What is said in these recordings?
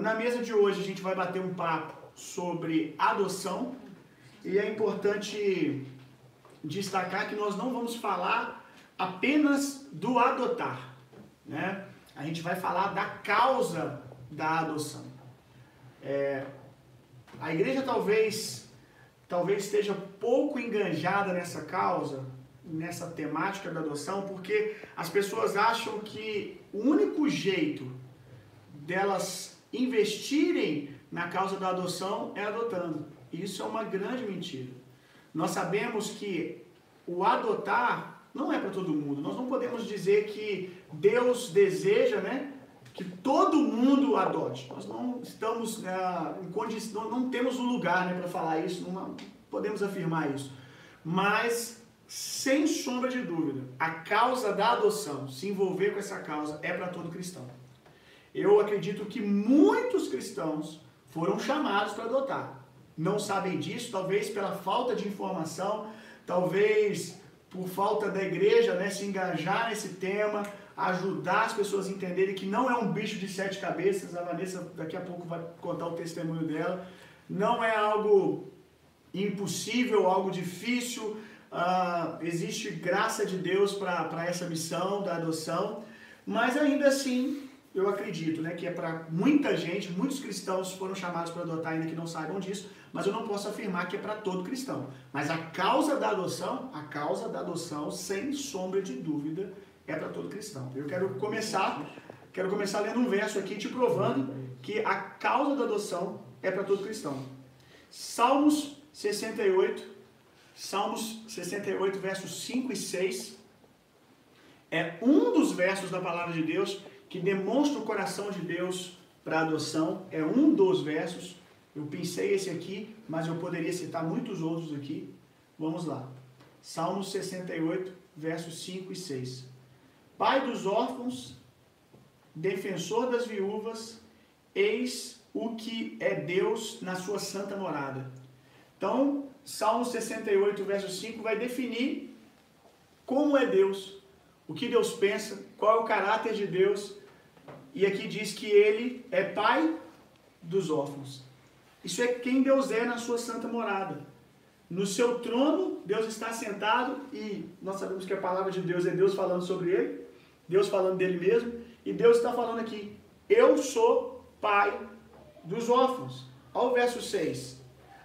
Na mesa de hoje a gente vai bater um papo sobre adoção e é importante destacar que nós não vamos falar apenas do adotar, né? A gente vai falar da causa da adoção. É, a igreja talvez talvez esteja pouco enganjada nessa causa, nessa temática da adoção, porque as pessoas acham que o único jeito delas investirem na causa da adoção é adotando. Isso é uma grande mentira. Nós sabemos que o adotar não é para todo mundo. Nós não podemos dizer que Deus deseja, né, que todo mundo adote. Nós não estamos uh, em condição, não temos um lugar, né, para falar isso. Não podemos afirmar isso. Mas sem sombra de dúvida, a causa da adoção, se envolver com essa causa, é para todo cristão. Eu acredito que muitos cristãos foram chamados para adotar. Não sabem disso, talvez pela falta de informação, talvez por falta da igreja né, se engajar nesse tema, ajudar as pessoas a entenderem que não é um bicho de sete cabeças. A Vanessa daqui a pouco vai contar o testemunho dela. Não é algo impossível, algo difícil. Uh, existe graça de Deus para essa missão da adoção, mas ainda assim eu acredito, né, que é para muita gente, muitos cristãos foram chamados para adotar ainda que não saibam disso, mas eu não posso afirmar que é para todo cristão. Mas a causa da adoção, a causa da adoção, sem sombra de dúvida, é para todo cristão. Eu quero começar, quero começar lendo um verso aqui te provando que a causa da adoção é para todo cristão. Salmos 68, Salmos 68, versos 5 e 6, é um dos versos da palavra de Deus que demonstra o coração de Deus para adoção, é um dos versos. Eu pensei esse aqui, mas eu poderia citar muitos outros aqui. Vamos lá. Salmos 68, versos 5 e 6. Pai dos órfãos, defensor das viúvas, eis o que é Deus na sua santa morada. Então, Salmo 68, verso 5 vai definir como é Deus, o que Deus pensa, qual é o caráter de Deus. E aqui diz que ele é pai dos órfãos. Isso é quem Deus é na sua santa morada. No seu trono, Deus está sentado e nós sabemos que a palavra de Deus é Deus falando sobre ele, Deus falando dele mesmo, e Deus está falando aqui: Eu sou pai dos órfãos. Ao verso 6.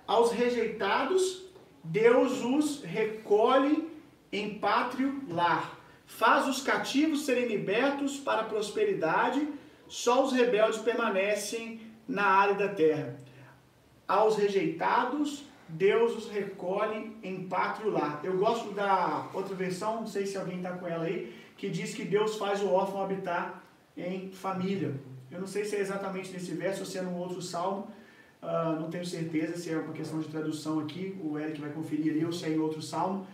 Aos rejeitados, Deus os recolhe em pátrio lar. Faz os cativos serem libertos para a prosperidade, só os rebeldes permanecem na área da terra. Aos rejeitados, Deus os recolhe em pátrio lar. Eu gosto da outra versão, não sei se alguém está com ela aí, que diz que Deus faz o órfão habitar em família. Eu não sei se é exatamente nesse verso ou se é num outro salmo, uh, não tenho certeza se é uma questão de tradução aqui, o Eric vai conferir ali, ou se é em outro salmo,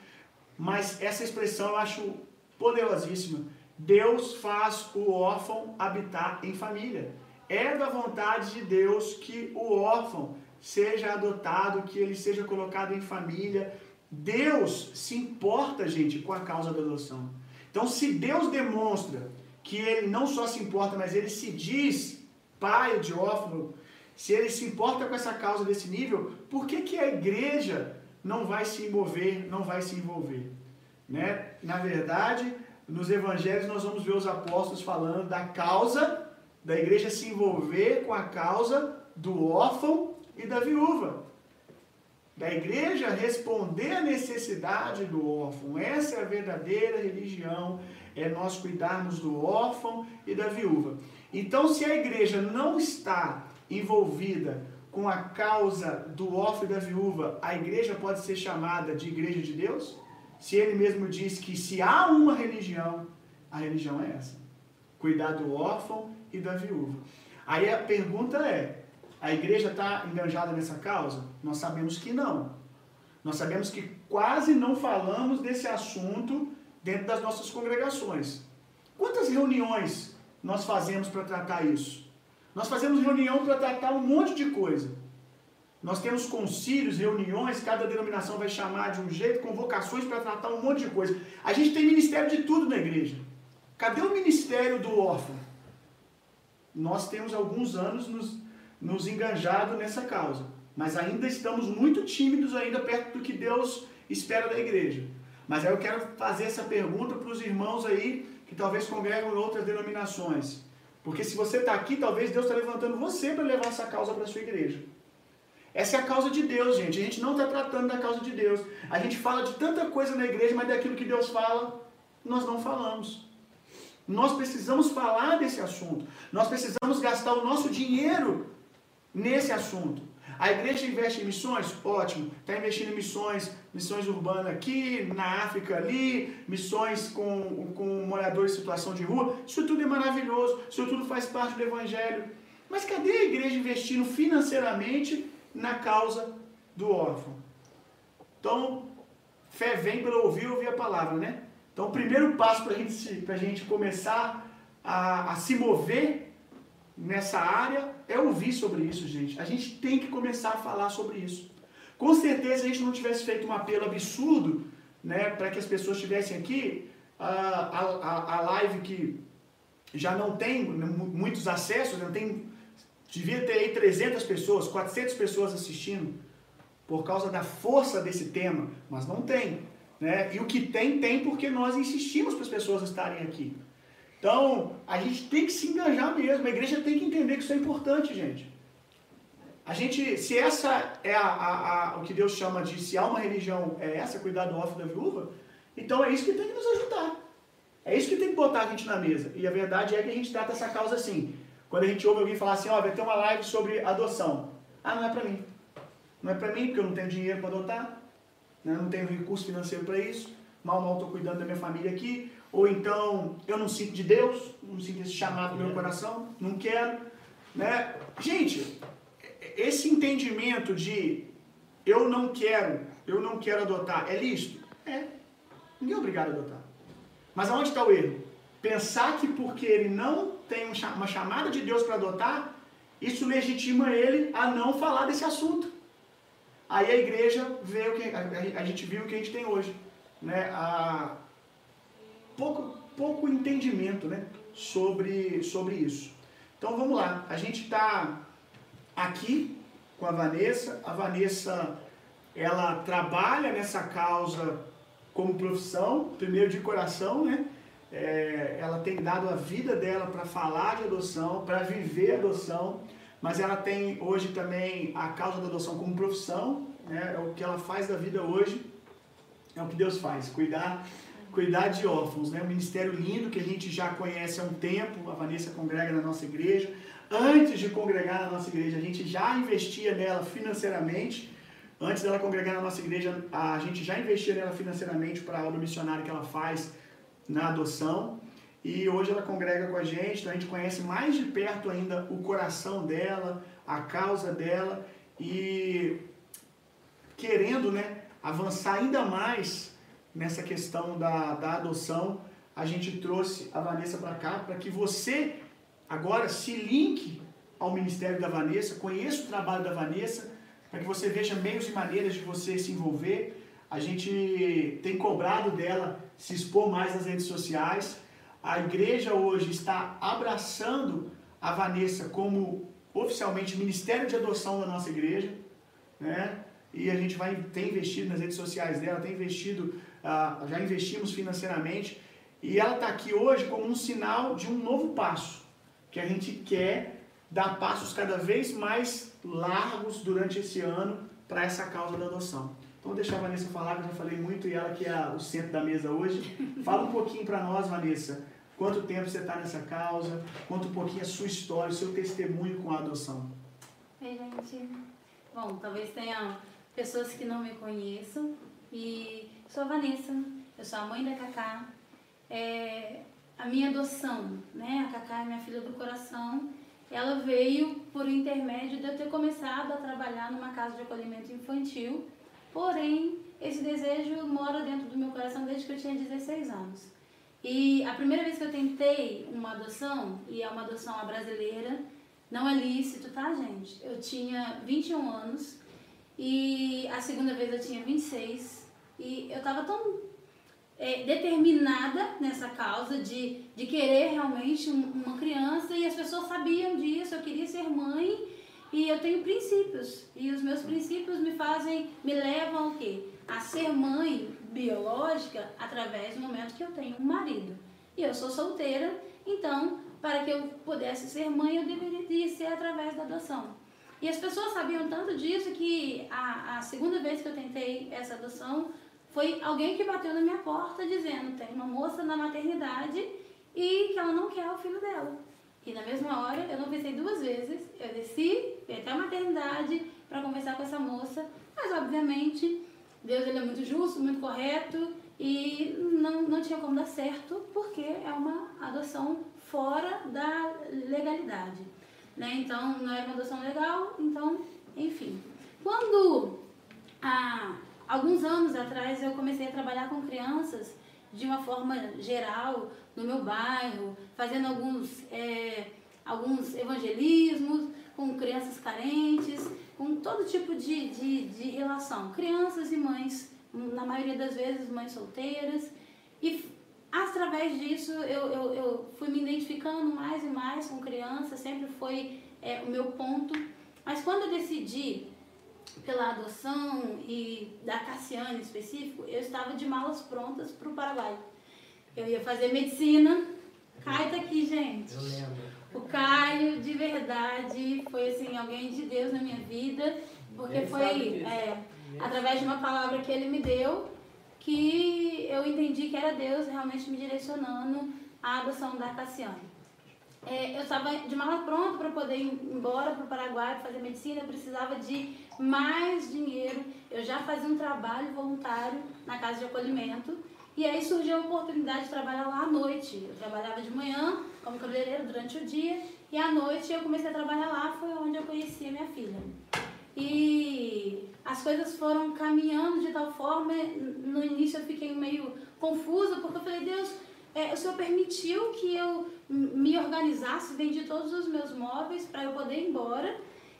mas essa expressão eu acho poderosíssima. Deus faz o órfão habitar em família. É da vontade de Deus que o órfão seja adotado, que ele seja colocado em família. Deus se importa, gente, com a causa da adoção. Então, se Deus demonstra que ele não só se importa, mas ele se diz pai de órfão, se ele se importa com essa causa desse nível, por que, que a igreja não vai se envolver, não vai se envolver? Né? Na verdade, nos evangelhos nós vamos ver os apóstolos falando da causa da igreja se envolver com a causa do órfão e da viúva. Da igreja responder à necessidade do órfão. Essa é a verdadeira religião, é nós cuidarmos do órfão e da viúva. Então, se a igreja não está envolvida com a causa do órfão e da viúva, a igreja pode ser chamada de igreja de Deus? Se ele mesmo diz que se há uma religião, a religião é essa: cuidar do órfão e da viúva. Aí a pergunta é: a igreja está enganjada nessa causa? Nós sabemos que não. Nós sabemos que quase não falamos desse assunto dentro das nossas congregações. Quantas reuniões nós fazemos para tratar isso? Nós fazemos reunião para tratar um monte de coisa. Nós temos concílios, reuniões, cada denominação vai chamar de um jeito, convocações para tratar um monte de coisa. A gente tem ministério de tudo na igreja. Cadê o ministério do órfão? nós temos alguns anos nos, nos enganjado nessa causa, mas ainda estamos muito tímidos ainda perto do que Deus espera da igreja. Mas aí eu quero fazer essa pergunta para os irmãos aí que talvez congregam em outras denominações. Porque se você está aqui, talvez Deus está levantando você para levar essa causa para a sua igreja. Essa é a causa de Deus, gente. A gente não está tratando da causa de Deus. A gente fala de tanta coisa na igreja, mas daquilo que Deus fala, nós não falamos. Nós precisamos falar desse assunto. Nós precisamos gastar o nosso dinheiro nesse assunto. A igreja investe em missões? Ótimo. Está investindo em missões, missões urbanas aqui, na África ali, missões com, com moradores em situação de rua. Isso tudo é maravilhoso, isso tudo faz parte do Evangelho. Mas cadê a igreja investindo financeiramente na causa do órfão? Então, fé vem pelo ouvir ouvir a palavra, né? Então, o primeiro passo para gente, a gente começar a, a se mover nessa área é ouvir sobre isso, gente. A gente tem que começar a falar sobre isso. Com certeza, se a gente não tivesse feito um apelo absurdo, né, para que as pessoas estivessem aqui, a, a, a live que já não tem muitos acessos, não tem, devia ter aí 300 pessoas, 400 pessoas assistindo, por causa da força desse tema, mas não tem. Né? E o que tem, tem porque nós insistimos para as pessoas estarem aqui. Então, a gente tem que se engajar mesmo. A igreja tem que entender que isso é importante, gente. A gente, se essa é a, a, a, o que Deus chama de, se há uma religião é essa, cuidar do órfão da viúva, então é isso que tem que nos ajudar. É isso que tem que botar a gente na mesa. E a verdade é que a gente trata essa causa assim. Quando a gente ouve alguém falar assim, ó, oh, vai ter uma live sobre adoção. Ah, não é para mim. Não é para mim, porque eu não tenho dinheiro para adotar, né? não tenho recurso financeiro para isso, mal, mal estou cuidando da minha família aqui, ou então eu não sinto de Deus, não sinto esse chamado no meu coração, não quero. Né? Gente, esse entendimento de eu não quero, eu não quero adotar, é lícito? É. Ninguém é obrigado a adotar. Mas aonde está o erro? Pensar que porque ele não tem uma chamada de Deus para adotar, isso legitima ele a não falar desse assunto. Aí a igreja vê o que a, gente viu o que a gente tem hoje, né? A, pouco, pouco entendimento né, sobre, sobre isso. Então vamos lá, a gente está aqui com a Vanessa. A Vanessa ela trabalha nessa causa como profissão, primeiro de coração, né? É, ela tem dado a vida dela para falar de adoção, para viver adoção, mas ela tem hoje também a causa da adoção como profissão, né? é o que ela faz da vida hoje, é o que Deus faz, cuidar cuidar de órfãos, né? Um ministério lindo que a gente já conhece há um tempo, a Vanessa congrega na nossa igreja. Antes de congregar na nossa igreja, a gente já investia nela financeiramente. Antes dela congregar na nossa igreja, a gente já investia nela financeiramente para a obra missionária que ela faz na adoção. E hoje ela congrega com a gente, então a gente conhece mais de perto ainda o coração dela, a causa dela e querendo, né, avançar ainda mais nessa questão da, da adoção, a gente trouxe a Vanessa para cá para que você agora se linke ao ministério da Vanessa, conheça o trabalho da Vanessa, para que você veja meios e maneiras de você se envolver. A gente tem cobrado dela se expor mais nas redes sociais. A igreja hoje está abraçando a Vanessa como oficialmente ministério de adoção da nossa igreja, né? E a gente vai ter investido nas redes sociais dela, tem investido ah, já investimos financeiramente, e ela está aqui hoje como um sinal de um novo passo, que a gente quer dar passos cada vez mais largos durante esse ano para essa causa da adoção. Vou deixar a Vanessa falar, que eu já falei muito, e ela que é o centro da mesa hoje. Fala um pouquinho para nós, Vanessa, quanto tempo você está nessa causa, conta um pouquinho a sua história, o seu testemunho com a adoção. Oi, gente. Bom, talvez tenha pessoas que não me conheçam, e sou a Vanessa, eu sou a mãe da Cacá. É, a minha adoção, né? A Cacá é minha filha do coração. Ela veio por intermédio de eu ter começado a trabalhar numa casa de acolhimento infantil. Porém, esse desejo mora dentro do meu coração desde que eu tinha 16 anos. E a primeira vez que eu tentei uma adoção, e é uma adoção a brasileira, não é lícito, tá, gente? Eu tinha 21 anos e a segunda vez eu tinha 26 e eu tava tão é, determinada nessa causa de, de querer realmente uma criança e as pessoas sabiam disso, eu queria ser mãe e eu tenho princípios e os meus princípios me fazem, me levam o quê? A ser mãe biológica através do momento que eu tenho um marido. E eu sou solteira, então para que eu pudesse ser mãe eu deveria ser através da adoção. E as pessoas sabiam tanto disso que a, a segunda vez que eu tentei essa adoção foi alguém que bateu na minha porta dizendo tem uma moça na maternidade e que ela não quer o filho dela. E na mesma hora, eu não pensei duas vezes, eu desci, fui até a maternidade para conversar com essa moça, mas obviamente Deus ele é muito justo, muito correto e não, não tinha como dar certo porque é uma adoção fora da legalidade. Né? Então, não era uma adoção legal, então, enfim. Quando a Alguns anos atrás eu comecei a trabalhar com crianças de uma forma geral no meu bairro, fazendo alguns, é, alguns evangelismos com crianças carentes, com todo tipo de, de, de relação. Crianças e mães, na maioria das vezes mães solteiras. E através disso eu, eu, eu fui me identificando mais e mais com crianças, sempre foi é, o meu ponto. Mas quando eu decidi pela adoção e da Cassiane em específico, eu estava de malas prontas para o Paraguai. Eu ia fazer medicina. Caio tá aqui, gente. Eu lembro. O Caio, de verdade, foi assim, alguém de Deus na minha vida, porque Ele foi é, através de uma palavra que ele me deu que eu entendi que era Deus realmente me direcionando à adoção da Cassiane. É, eu estava de mala pronta para poder ir embora para o Paraguai fazer medicina, eu precisava de mais dinheiro. Eu já fazia um trabalho voluntário na casa de acolhimento. E aí surgiu a oportunidade de trabalhar lá à noite. Eu trabalhava de manhã como cabeleireiro durante o dia e à noite eu comecei a trabalhar lá, foi onde eu conheci a minha filha. E as coisas foram caminhando de tal forma, no início eu fiquei meio confusa, porque eu falei, Deus, é, o Senhor permitiu que eu me organizasse, vendi todos os meus móveis para eu poder ir embora.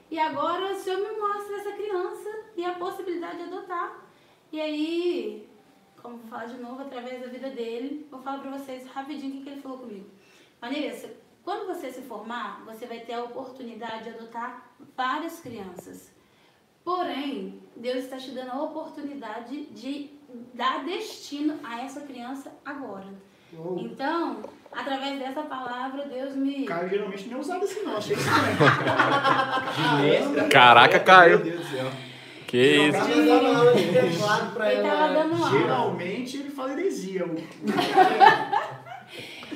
E agora o Senhor me mostra essa criança e a possibilidade de adotar. E aí, como vou falar de novo, através da vida dele, vou falar para vocês rapidinho o que, ele falou comigo. Vanessa, quando você se formar, você vai ter a oportunidade de adotar várias crianças. Porém, Deus está te dando a oportunidade de dar destino a essa criança agora. Oh. Então, através dessa palavra, Deus me. Caio geralmente não é usado assim, não. Achei estranho. Caraca, Caio. Meu Deus do céu. Que isso? Ele tava dando aula. Geralmente ele fala heresia.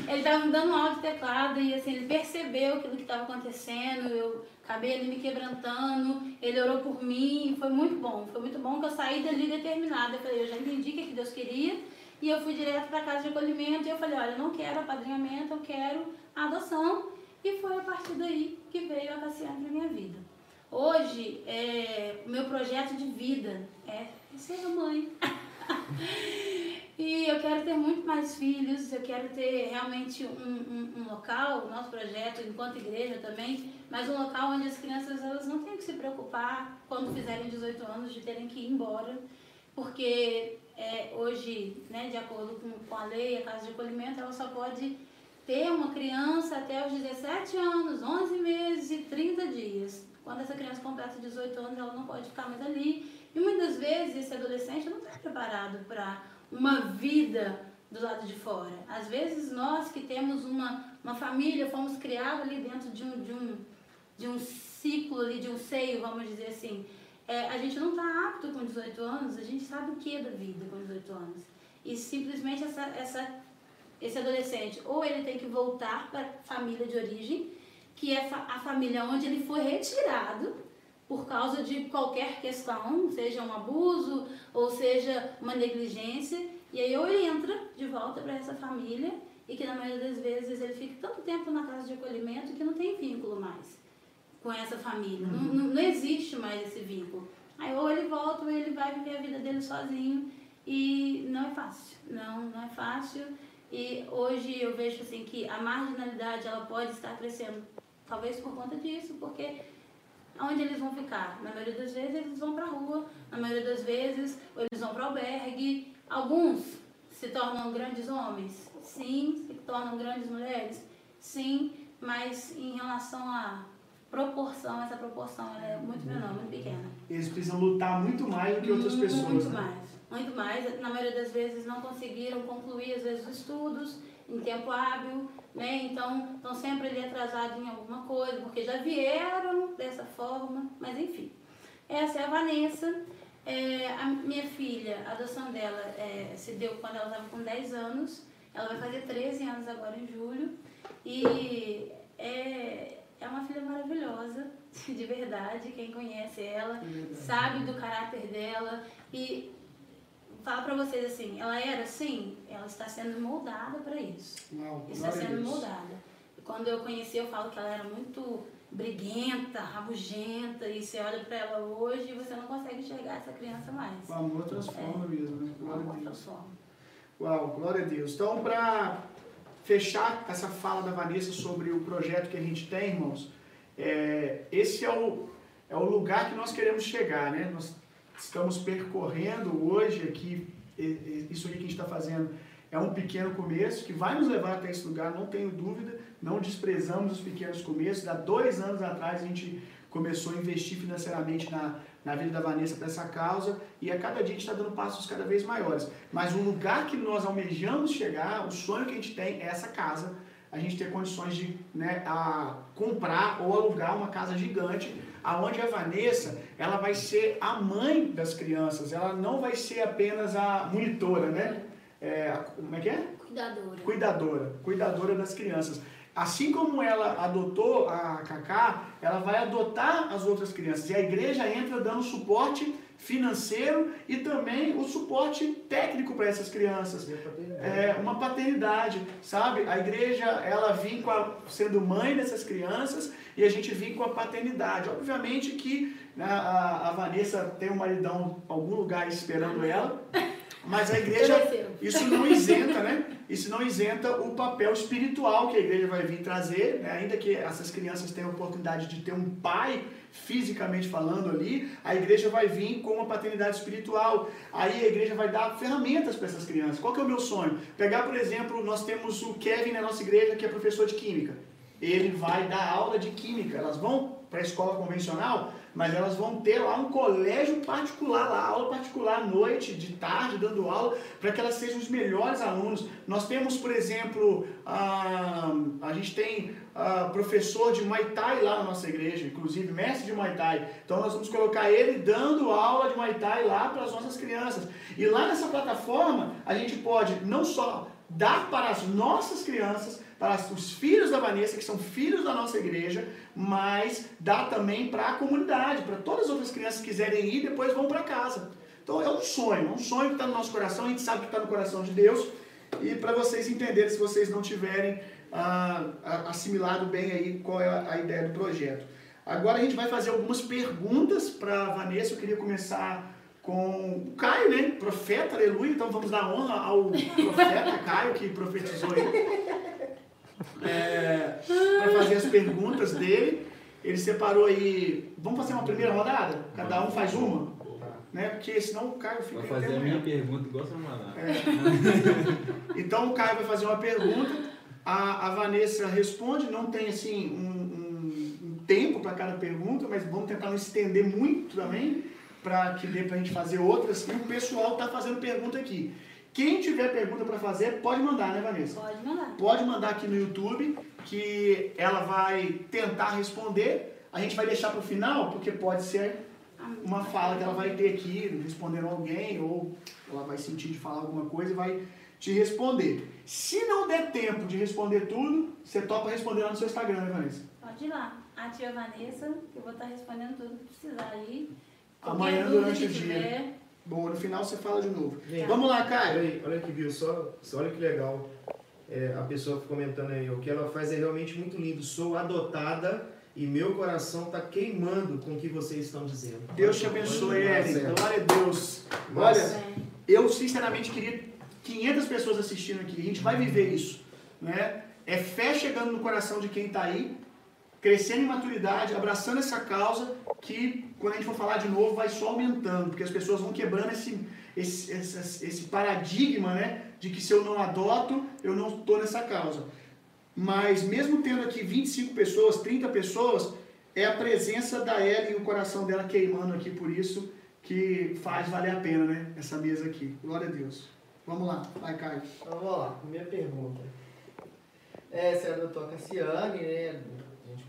ele tava me dando aula de teclado e assim, ele percebeu aquilo que estava acontecendo. Eu acabei ali me quebrantando. Ele orou por mim. Foi muito bom. Foi muito bom que eu saí dali determinada. Eu falei, eu já entendi o que Deus queria e eu fui direto para casa de acolhimento e eu falei, olha, eu não quero apadrinhamento, eu quero a adoção. E foi a partir daí que veio a Cassiane para minha vida. Hoje, é, meu projeto de vida é ser mãe. e eu quero ter muito mais filhos, eu quero ter realmente um, um, um, local, o nosso projeto enquanto igreja também, mas um local onde as crianças elas não têm que se preocupar quando fizerem 18 anos de terem que ir embora, porque é, hoje, né, de acordo com, com a lei, a casa de acolhimento, ela só pode ter uma criança até os 17 anos, 11 meses e 30 dias. Quando essa criança completa 18 anos, ela não pode ficar mais ali. E muitas vezes esse adolescente não está preparado para uma vida do lado de fora. Às vezes nós que temos uma, uma família, fomos criados ali dentro de um, de, um, de um ciclo ali, de um seio, vamos dizer assim é, a gente não está apto com 18 anos, a gente sabe o que é da vida com 18 anos. E simplesmente essa, essa, esse adolescente, ou ele tem que voltar para a família de origem, que é a família onde ele foi retirado por causa de qualquer questão, seja um abuso ou seja uma negligência, e aí ou ele entra de volta para essa família e que na maioria das vezes ele fica tanto tempo na casa de acolhimento que não tem vínculo mais com essa família. Uhum. Não, não, existe mais esse vínculo. Aí ou ele volta ou ele vai viver a vida dele sozinho e não é fácil. Não, não é fácil. E hoje eu vejo assim que a marginalidade ela pode estar crescendo, talvez por conta disso, porque onde eles vão ficar? Na maioria das vezes eles vão para a rua, na maioria das vezes ou eles vão para albergue. Alguns se tornam grandes homens? Sim. Se tornam grandes mulheres? Sim. Mas em relação à proporção, essa proporção é muito menor, muito pequena. Eles precisam lutar muito mais do que outras pessoas. Muito né? mais. Muito mais. Na maioria das vezes não conseguiram concluir, às vezes, os estudos em tempo hábil, né? Então, estão sempre ali atrasados em alguma coisa, porque já vieram dessa forma, mas enfim. Essa é a Vanessa. É, a minha filha, a adoção dela é, se deu quando ela estava com 10 anos. Ela vai fazer 13 anos agora em julho. E é, é uma filha maravilhosa, de verdade. Quem conhece ela sabe do caráter dela. E falar para vocês assim, ela era assim, ela está sendo moldada para isso. Uau, está sendo moldada. Quando eu conheci, eu falo que ela era muito briguenta, rabugenta, e você olha para ela hoje e você não consegue enxergar essa criança mais. O amor transforma é. mesmo, né? Glória o amor transforma. Uau, glória a Deus. Então, para fechar essa fala da Vanessa sobre o projeto que a gente tem, irmãos, é, esse é o, é o lugar que nós queremos chegar, né? Nós estamos percorrendo hoje aqui, isso aqui que a gente está fazendo é um pequeno começo que vai nos levar até esse lugar, não tenho dúvida, não desprezamos os pequenos começos. Há dois anos atrás a gente começou a investir financeiramente na, na vida da Vanessa para essa causa e a cada dia a gente está dando passos cada vez maiores. Mas o lugar que nós almejamos chegar, o sonho que a gente tem é essa casa, a gente ter condições de né, a comprar ou alugar uma casa gigante aonde a Vanessa ela vai ser a mãe das crianças, ela não vai ser apenas a monitora, né? É, como é que é? Cuidadora. Cuidadora, cuidadora das crianças. Assim como ela adotou a Cacá, ela vai adotar as outras crianças. E a igreja entra dando suporte financeiro e também o suporte técnico para essas crianças. É uma paternidade, sabe? A igreja, ela vem com a, sendo mãe dessas crianças e a gente vem com a paternidade. Obviamente que né, a, a Vanessa tem um maridão em algum lugar esperando ela, mas a igreja, isso não isenta, né? Isso não isenta o papel espiritual que a igreja vai vir trazer, né? ainda que essas crianças tenham a oportunidade de ter um pai fisicamente falando ali, a igreja vai vir com uma paternidade espiritual. Aí a igreja vai dar ferramentas para essas crianças. Qual que é o meu sonho? Pegar, por exemplo, nós temos o Kevin na nossa igreja, que é professor de química. Ele vai dar aula de química. Elas vão para a escola convencional, mas elas vão ter lá um colégio particular, lá, aula particular à noite, de tarde, dando aula, para que elas sejam os melhores alunos. Nós temos, por exemplo, a, a gente tem professor de Muay Thai lá na nossa igreja, inclusive mestre de Muay Thai. Então nós vamos colocar ele dando aula de Muay Thai lá para as nossas crianças. E lá nessa plataforma, a gente pode não só dar para as nossas crianças, para os filhos da Vanessa, que são filhos da nossa igreja, mas dá também para a comunidade, para todas as outras crianças que quiserem ir, depois vão para casa. Então é um sonho, é um sonho que está no nosso coração, a gente sabe que está no coração de Deus, e para vocês entenderem, se vocês não tiverem ah, assimilado bem aí qual é a ideia do projeto. Agora a gente vai fazer algumas perguntas para a Vanessa, eu queria começar com o Caio, né? Profeta, aleluia. Então vamos dar honra ao profeta Caio que profetizou aí é, para fazer as perguntas dele. Ele separou aí. Vamos fazer uma primeira rodada? Cada um faz uma? Né? Porque senão o Caio fica. Vai fazer a minha pergunta igual a é. Então o Caio vai fazer uma pergunta, a, a Vanessa responde, não tem assim um, um, um tempo para cada pergunta, mas vamos tentar não estender muito também, para que dê para a gente fazer outras. E o pessoal está fazendo pergunta aqui. Quem tiver pergunta para fazer, pode mandar, né, Vanessa? Pode mandar. Pode mandar aqui no YouTube, que ela vai tentar responder. A gente vai deixar para o final, porque pode ser uma fala que ela vai ter aqui, respondendo alguém, ou ela vai sentir de falar alguma coisa e vai te responder. Se não der tempo de responder tudo, você topa responder lá no seu Instagram, né, Vanessa? Pode ir lá. A tia Vanessa, que eu vou estar respondendo tudo que precisar aí. Amanhã durante o dia. Bom, no final você fala de novo. Gente, Vamos lá, Caio. Olha, olha que viu, só, só olha que legal. É, a pessoa comentando aí, o que ela faz é realmente muito lindo. Sou adotada e meu coração está queimando com o que vocês estão dizendo. Deus te abençoe, Eri. Glória a Deus. Olha, eu sinceramente queria 500 pessoas assistindo aqui. A gente vai viver isso. Né? É fé chegando no coração de quem está aí crescendo em maturidade, abraçando essa causa, que quando a gente for falar de novo vai só aumentando, porque as pessoas vão quebrando esse, esse, esse, esse paradigma, né, de que se eu não adoto, eu não estou nessa causa. Mas mesmo tendo aqui 25 pessoas, 30 pessoas, é a presença da Ellen e o coração dela queimando aqui por isso que faz valer a pena, né, essa mesa aqui. Glória a Deus. Vamos lá, vai Caio. Então vamos lá, minha pergunta. É, você adotou a Cassiane, né?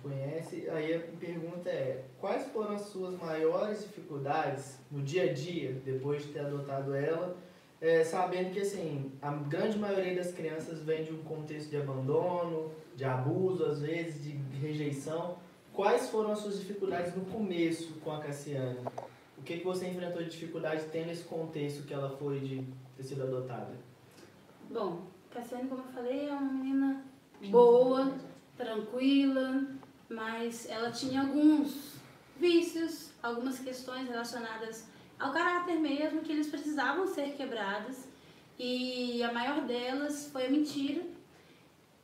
Conhece. Aí a pergunta é, quais foram as suas maiores dificuldades no dia a dia, depois de ter adotado ela? É, sabendo que assim, a grande maioria das crianças vem de um contexto de abandono, de abuso, às vezes, de rejeição. Quais foram as suas dificuldades no começo com a Cassiane? O que, que você enfrentou de dificuldade tendo esse contexto que ela foi de ter sido adotada? Bom, Cassiane, como eu falei, é uma menina boa, tranquila, mas ela tinha alguns vícios, algumas questões relacionadas ao caráter mesmo, que eles precisavam ser quebradas. E a maior delas foi a mentira.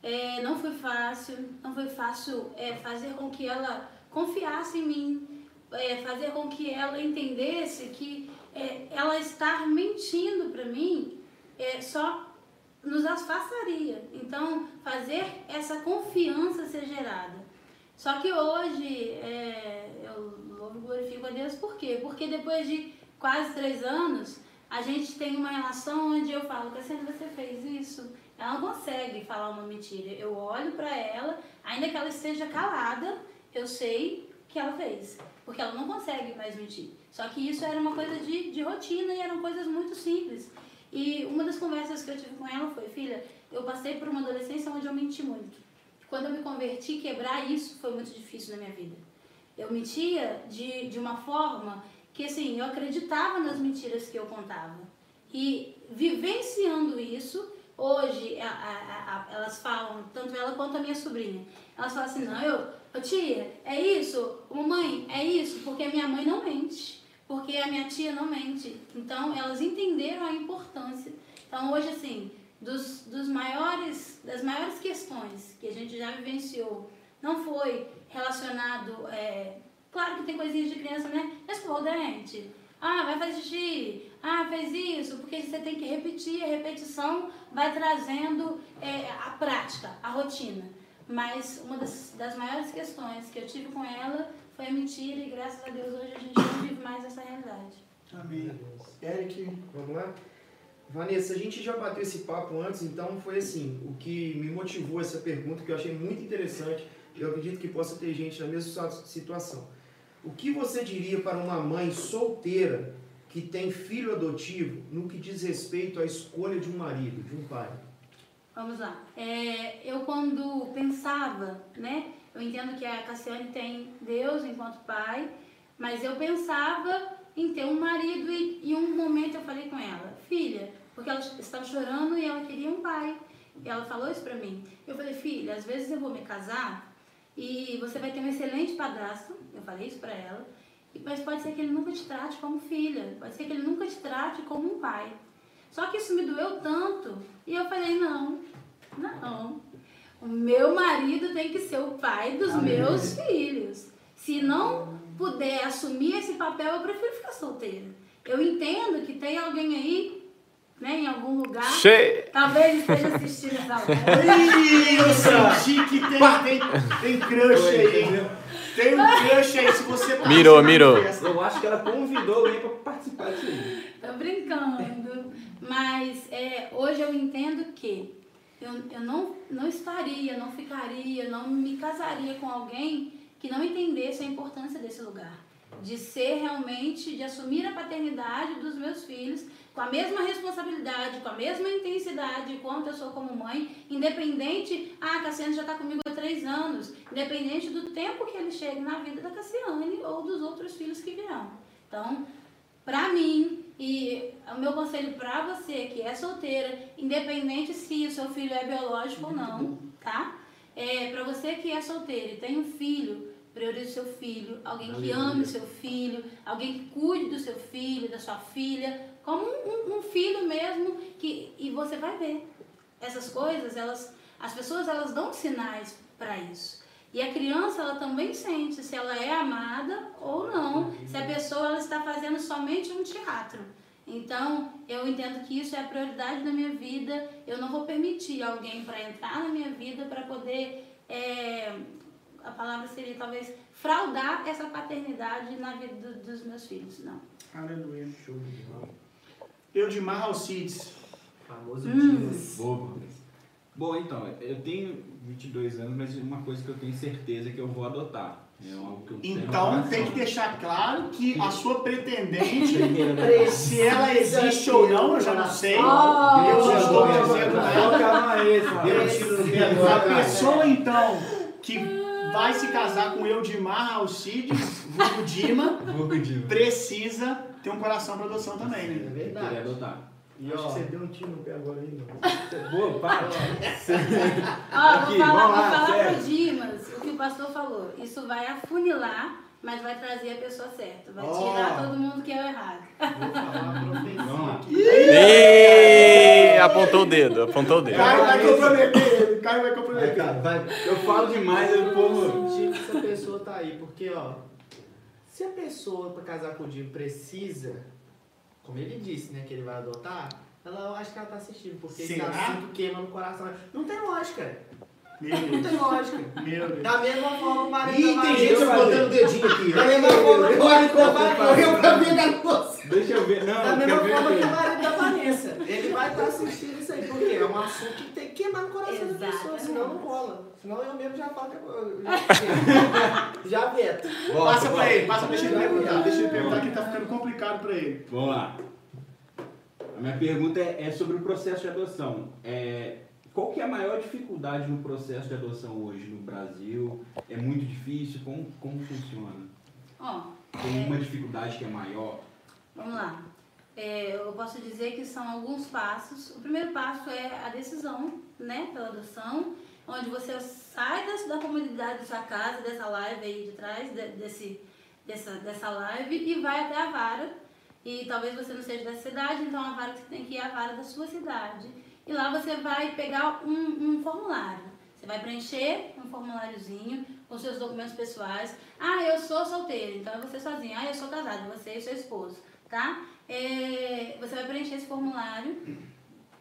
É, não foi fácil, não foi fácil é, fazer com que ela confiasse em mim, é, fazer com que ela entendesse que é, ela estar mentindo para mim é, só nos afastaria. Então, fazer essa confiança ser gerada. Só que hoje, é, eu louvo e glorifico a Deus, por quê? Porque depois de quase três anos, a gente tem uma relação onde eu falo, Cassiane, você fez isso? Ela não consegue falar uma mentira. Eu olho para ela, ainda que ela esteja calada, eu sei que ela fez. Porque ela não consegue mais mentir. Só que isso era uma coisa de, de rotina e eram coisas muito simples. E uma das conversas que eu tive com ela foi, filha, eu passei por uma adolescência onde eu menti muito. Quando eu me converti, quebrar isso foi muito difícil na minha vida. Eu mentia de, de uma forma que, assim, eu acreditava nas mentiras que eu contava. E vivenciando isso, hoje a, a, a, elas falam, tanto ela quanto a minha sobrinha, elas falam assim, não, eu, eu tia, é isso? Mamãe, é isso? Porque a minha mãe não mente porque a minha tia não mente. Então, elas entenderam a importância. Então, hoje, assim, dos, dos maiores, das maiores questões que a gente já vivenciou, não foi relacionado, é, claro que tem coisinhas de criança, né? Escovou o dente. Ah, vai fazer xixi. Ah, fez isso. Porque você tem que repetir, a repetição vai trazendo é, a prática, a rotina. Mas uma das, das maiores questões que eu tive com ela foi a mentira e graças a Deus hoje a gente não vive mais essa realidade. Amém. Eric, vamos lá? Vanessa, a gente já bateu esse papo antes, então foi assim, o que me motivou essa pergunta, que eu achei muito interessante, eu acredito que possa ter gente na mesma situação. O que você diria para uma mãe solteira que tem filho adotivo no que diz respeito à escolha de um marido, de um pai? Vamos lá. É, eu quando pensava, né, eu entendo que a Cassiane tem Deus enquanto pai, mas eu pensava em ter um marido e em um momento eu falei com ela, filha, porque ela estava chorando e ela queria um pai. E ela falou isso pra mim. Eu falei, filha, às vezes eu vou me casar e você vai ter um excelente padrasto. Eu falei isso pra ela. Mas pode ser que ele nunca te trate como filha. Pode ser que ele nunca te trate como um pai. Só que isso me doeu tanto. E eu falei, não, não. O meu marido tem que ser o pai dos Amém. meus filhos. Se não puder assumir esse papel, eu prefiro ficar solteira. Eu entendo que tem alguém aí, né, em algum lugar. Che... Talvez esteja assistindo essa live. eu senti que tem, tem, tem crush aí. Tem um crush aí, se você Mirou, mirou. Eu acho que ela convidou alguém para participar disso aí. Tô brincando. Mas é, hoje eu entendo que eu, eu não, não estaria, não ficaria, não me casaria com alguém que não entendesse a importância desse lugar. De ser realmente, de assumir a paternidade dos meus filhos com a mesma responsabilidade, com a mesma intensidade quanto eu sou como mãe, independente, ah, a Cassiane já está comigo há três anos, independente do tempo que ele chegue na vida da Cassiane ou dos outros filhos que virão. Então, para mim, e o meu conselho para você que é solteira, independente se o seu filho é biológico ou não, tá? É, para você que é solteira e tem um filho, priorize o seu filho, alguém que ame o seu filho, alguém que cuide do seu filho, da sua filha, como um, um filho mesmo, que, e você vai ver. Essas coisas, elas, as pessoas elas dão sinais para isso. E a criança, ela também sente se ela é amada ou não, se a pessoa ela está fazendo somente um teatro. Então, eu entendo que isso é a prioridade da minha vida. Eu não vou permitir alguém para entrar na minha vida para poder, é, a palavra seria talvez, fraudar essa paternidade na vida do- dos meus filhos. Não. Aleluia. Show de bola. Eudimar Alcides. Famoso Hum. Bobo. Bom, então, eu tenho 22 anos, mas uma coisa que eu tenho certeza é que eu vou adotar. É algo que eu Então tem que deixar claro que a sua pretendente, Primeira, né? Se ela existe ou não, eu já não sei. Oh! Eu Deus estou dizendo um pé A pessoa, então, que vai se casar com Eudimar Alcides, vulgo Dima, precisa ter um coração para adoção também, É né? Eu verdade. queria adotar. E Acho ó, que você deu um tiro no pé agora aí, não. Boa, para. Ó, Aqui, vou falar, vou falar sério. pro Dimas o que o pastor falou. Isso vai afunilar, mas vai trazer a pessoa certa. Vai Ó. tirar todo mundo que é o errado. vou falar aqui. Ih, apontou o dedo, apontou o dedo. Caio vai comprometer ele, Caio vai Vai, comprometer. cara, vai. Eu falo demais, eu Eu povo. que essa pessoa tá aí, porque ó, se a pessoa pra casar com o Diego precisa, como ele disse, né, que ele vai adotar, ela eu acho que ela tá assistindo, porque esse Será? assunto queima no coração. Não tem lógica. Meu Não Deus. tem lógica. Meu Deus. Da mesma forma o marido Ih, da tem gente botando o dedinho aqui. Da mesma forma que o marido da Vanessa- Correu pra pegar você. Deixa eu ver. Não, Da mesma forma que o marido da Vanessa. Ele vai estar assistindo isso aí, porque é um assunto que que queimar no coração da pessoa, Exatamente. senão não rola. Senão eu mesmo já falo que eu- já, já veto. Passa pra ele, passa, deixa ele perguntar, deixa ele perguntar que tá ficando complicado pra ele. Vamos lá. A minha pergunta é, é sobre o processo de adoção. É, qual que é a maior dificuldade no processo de adoção hoje no Brasil? É muito difícil? Como, como funciona? Ó, Tem uma dificuldade que é maior? Vamos lá. É, eu posso dizer que são alguns passos. O primeiro passo é a decisão, né, pela adoção, onde você sai da, da comunidade da sua casa, dessa live aí de trás, de- desse, dessa, dessa live, e vai até a vara. E talvez você não seja da cidade, então a vara que você tem que ir é a vara da sua cidade. E lá você vai pegar um, um formulário. Você vai preencher um formuláriozinho com seus documentos pessoais. Ah, eu sou solteira, então é você sozinha. Ah, eu sou casada, você e seu esposo, tá? É, você vai preencher esse formulário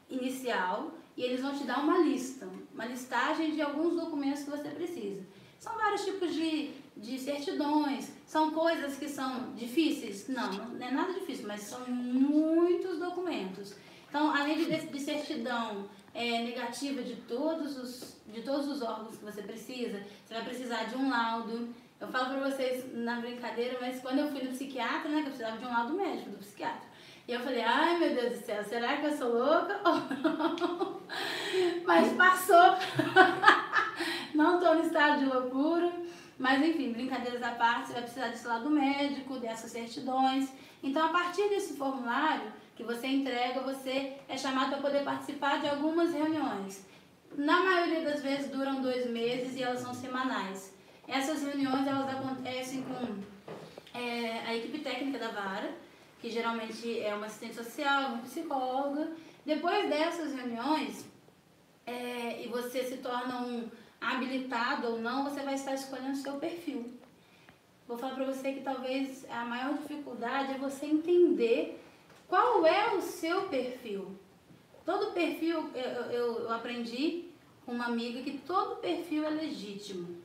inicial e eles vão te dar uma lista, uma listagem de alguns documentos que você precisa. São vários tipos de, de certidões, são coisas que são difíceis? Não, não é nada difícil, mas são muitos documentos. Então, além de, de certidão é, negativa de todos, os, de todos os órgãos que você precisa, você vai precisar de um laudo. Eu falo pra vocês na brincadeira, mas quando eu fui no psiquiatra, né, que eu precisava de um laudo médico do psiquiatra. E eu falei, ai meu Deus do céu, será que eu sou louca? mas passou. Não estou no estado de loucura. Mas enfim, brincadeiras à parte, você vai precisar desse lado médico, dessas certidões. Então, a partir desse formulário que você entrega, você é chamado para poder participar de algumas reuniões. Na maioria das vezes duram dois meses e elas são semanais. Essas reuniões elas acontecem com é, a equipe técnica da vara, que geralmente é uma assistente social, uma psicóloga. Depois dessas reuniões, é, e você se torna um habilitado ou não, você vai estar escolhendo o seu perfil. Vou falar para você que talvez a maior dificuldade é você entender qual é o seu perfil. Todo perfil, eu, eu, eu aprendi com uma amiga que todo perfil é legítimo.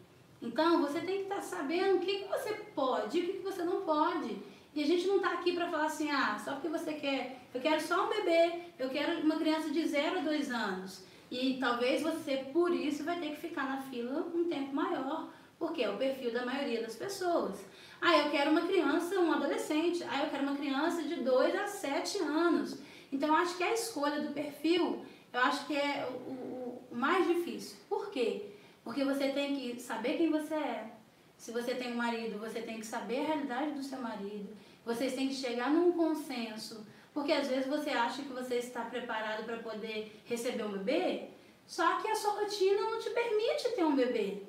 Então, você tem que estar sabendo o que, que você pode e o que, que você não pode. E a gente não está aqui para falar assim, ah, só porque você quer, eu quero só um bebê, eu quero uma criança de 0 a 2 anos. E talvez você, por isso, vai ter que ficar na fila um tempo maior, porque é o perfil da maioria das pessoas. Ah, eu quero uma criança, um adolescente. Ah, eu quero uma criança de 2 a 7 anos. Então, eu acho que a escolha do perfil, eu acho que é o, o, o mais difícil. Por quê? Porque você tem que saber quem você é. Se você tem um marido, você tem que saber a realidade do seu marido. Vocês têm que chegar num consenso. Porque às vezes você acha que você está preparado para poder receber um bebê, só que a sua rotina não te permite ter um bebê.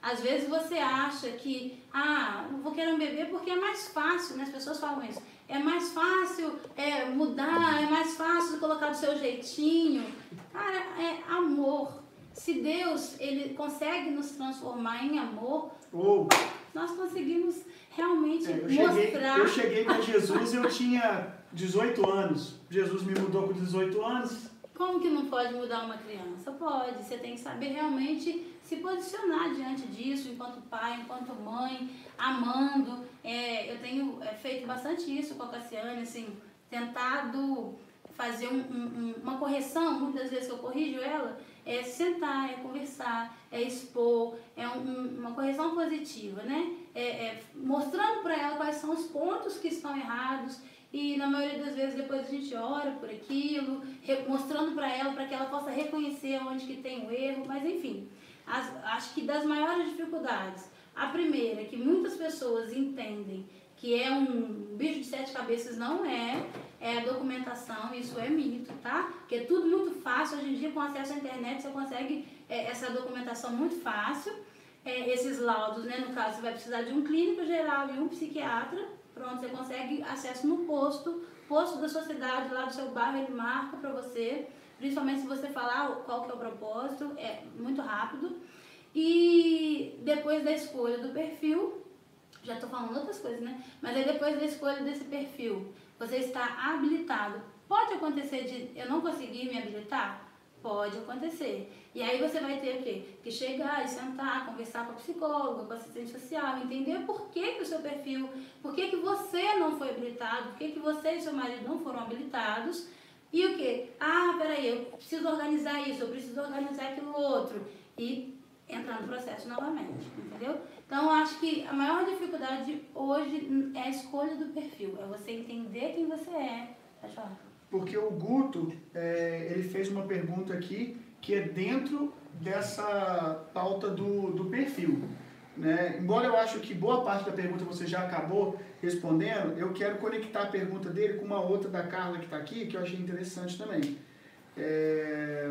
Às vezes você acha que, ah, não vou querer um bebê porque é mais fácil, né? As pessoas falam isso. É mais fácil é, mudar, é mais fácil colocar do seu jeitinho. Cara, é amor. se Deus ele consegue nos transformar em amor, Ou, nós conseguimos realmente é, eu, cheguei, mostrar. eu cheguei com Jesus eu tinha 18 anos. Jesus me mudou com 18 anos. Como que não pode mudar uma criança? Pode. Você tem que saber realmente se posicionar diante disso, enquanto pai, enquanto mãe, amando. É, eu tenho é, feito bastante isso com a Cassiane, assim, tentado fazer um- um- uma correção, muitas vezes que eu corrijo ela, é sentar, é conversar, é expor, é um- um- uma correção positiva, né? É, é mostrando para ela quais são os pontos que estão errados e na maioria das vezes depois a gente ora por aquilo, mostrando para ela para que ela possa reconhecer onde que tem o erro, mas enfim, as- acho que das maiores dificuldades, a primeira que muitas pessoas entendem que é um bicho de sete cabeças não é, é documentação, isso é mito, tá? Porque é tudo muito fácil, hoje em dia com acesso à internet você consegue é, essa documentação muito fácil, é, esses laudos, né? No caso, você vai precisar de um clínico geral e um psiquiatra, pronto, você consegue acesso no posto, posto da sua cidade, lá do seu bairro, ele marca para você, principalmente se você falar qual que é o propósito, é muito rápido. E depois da escolha do perfil, já estou falando outras coisas, né? Mas aí depois da escolha desse perfil, você está habilitado. Pode acontecer de eu não conseguir me habilitar? Pode acontecer. E aí você vai ter o quê? Que chegar sentar, conversar com a psicóloga, com a assistente social, entender por que, que o seu perfil, por que, que você não foi habilitado, por que, que você e seu marido não foram habilitados. E o quê? Ah, peraí, eu preciso organizar isso, eu preciso organizar aquilo outro. E entrar no processo novamente, entendeu? Então, acho que a maior dificuldade hoje é a escolha do perfil, é você entender quem você é. Pode falar. Porque o Guto, é, ele fez uma pergunta aqui que é dentro dessa pauta do, do perfil. Né? Embora eu acho que boa parte da pergunta você já acabou respondendo, eu quero conectar a pergunta dele com uma outra da Carla que está aqui, que eu achei interessante também. É,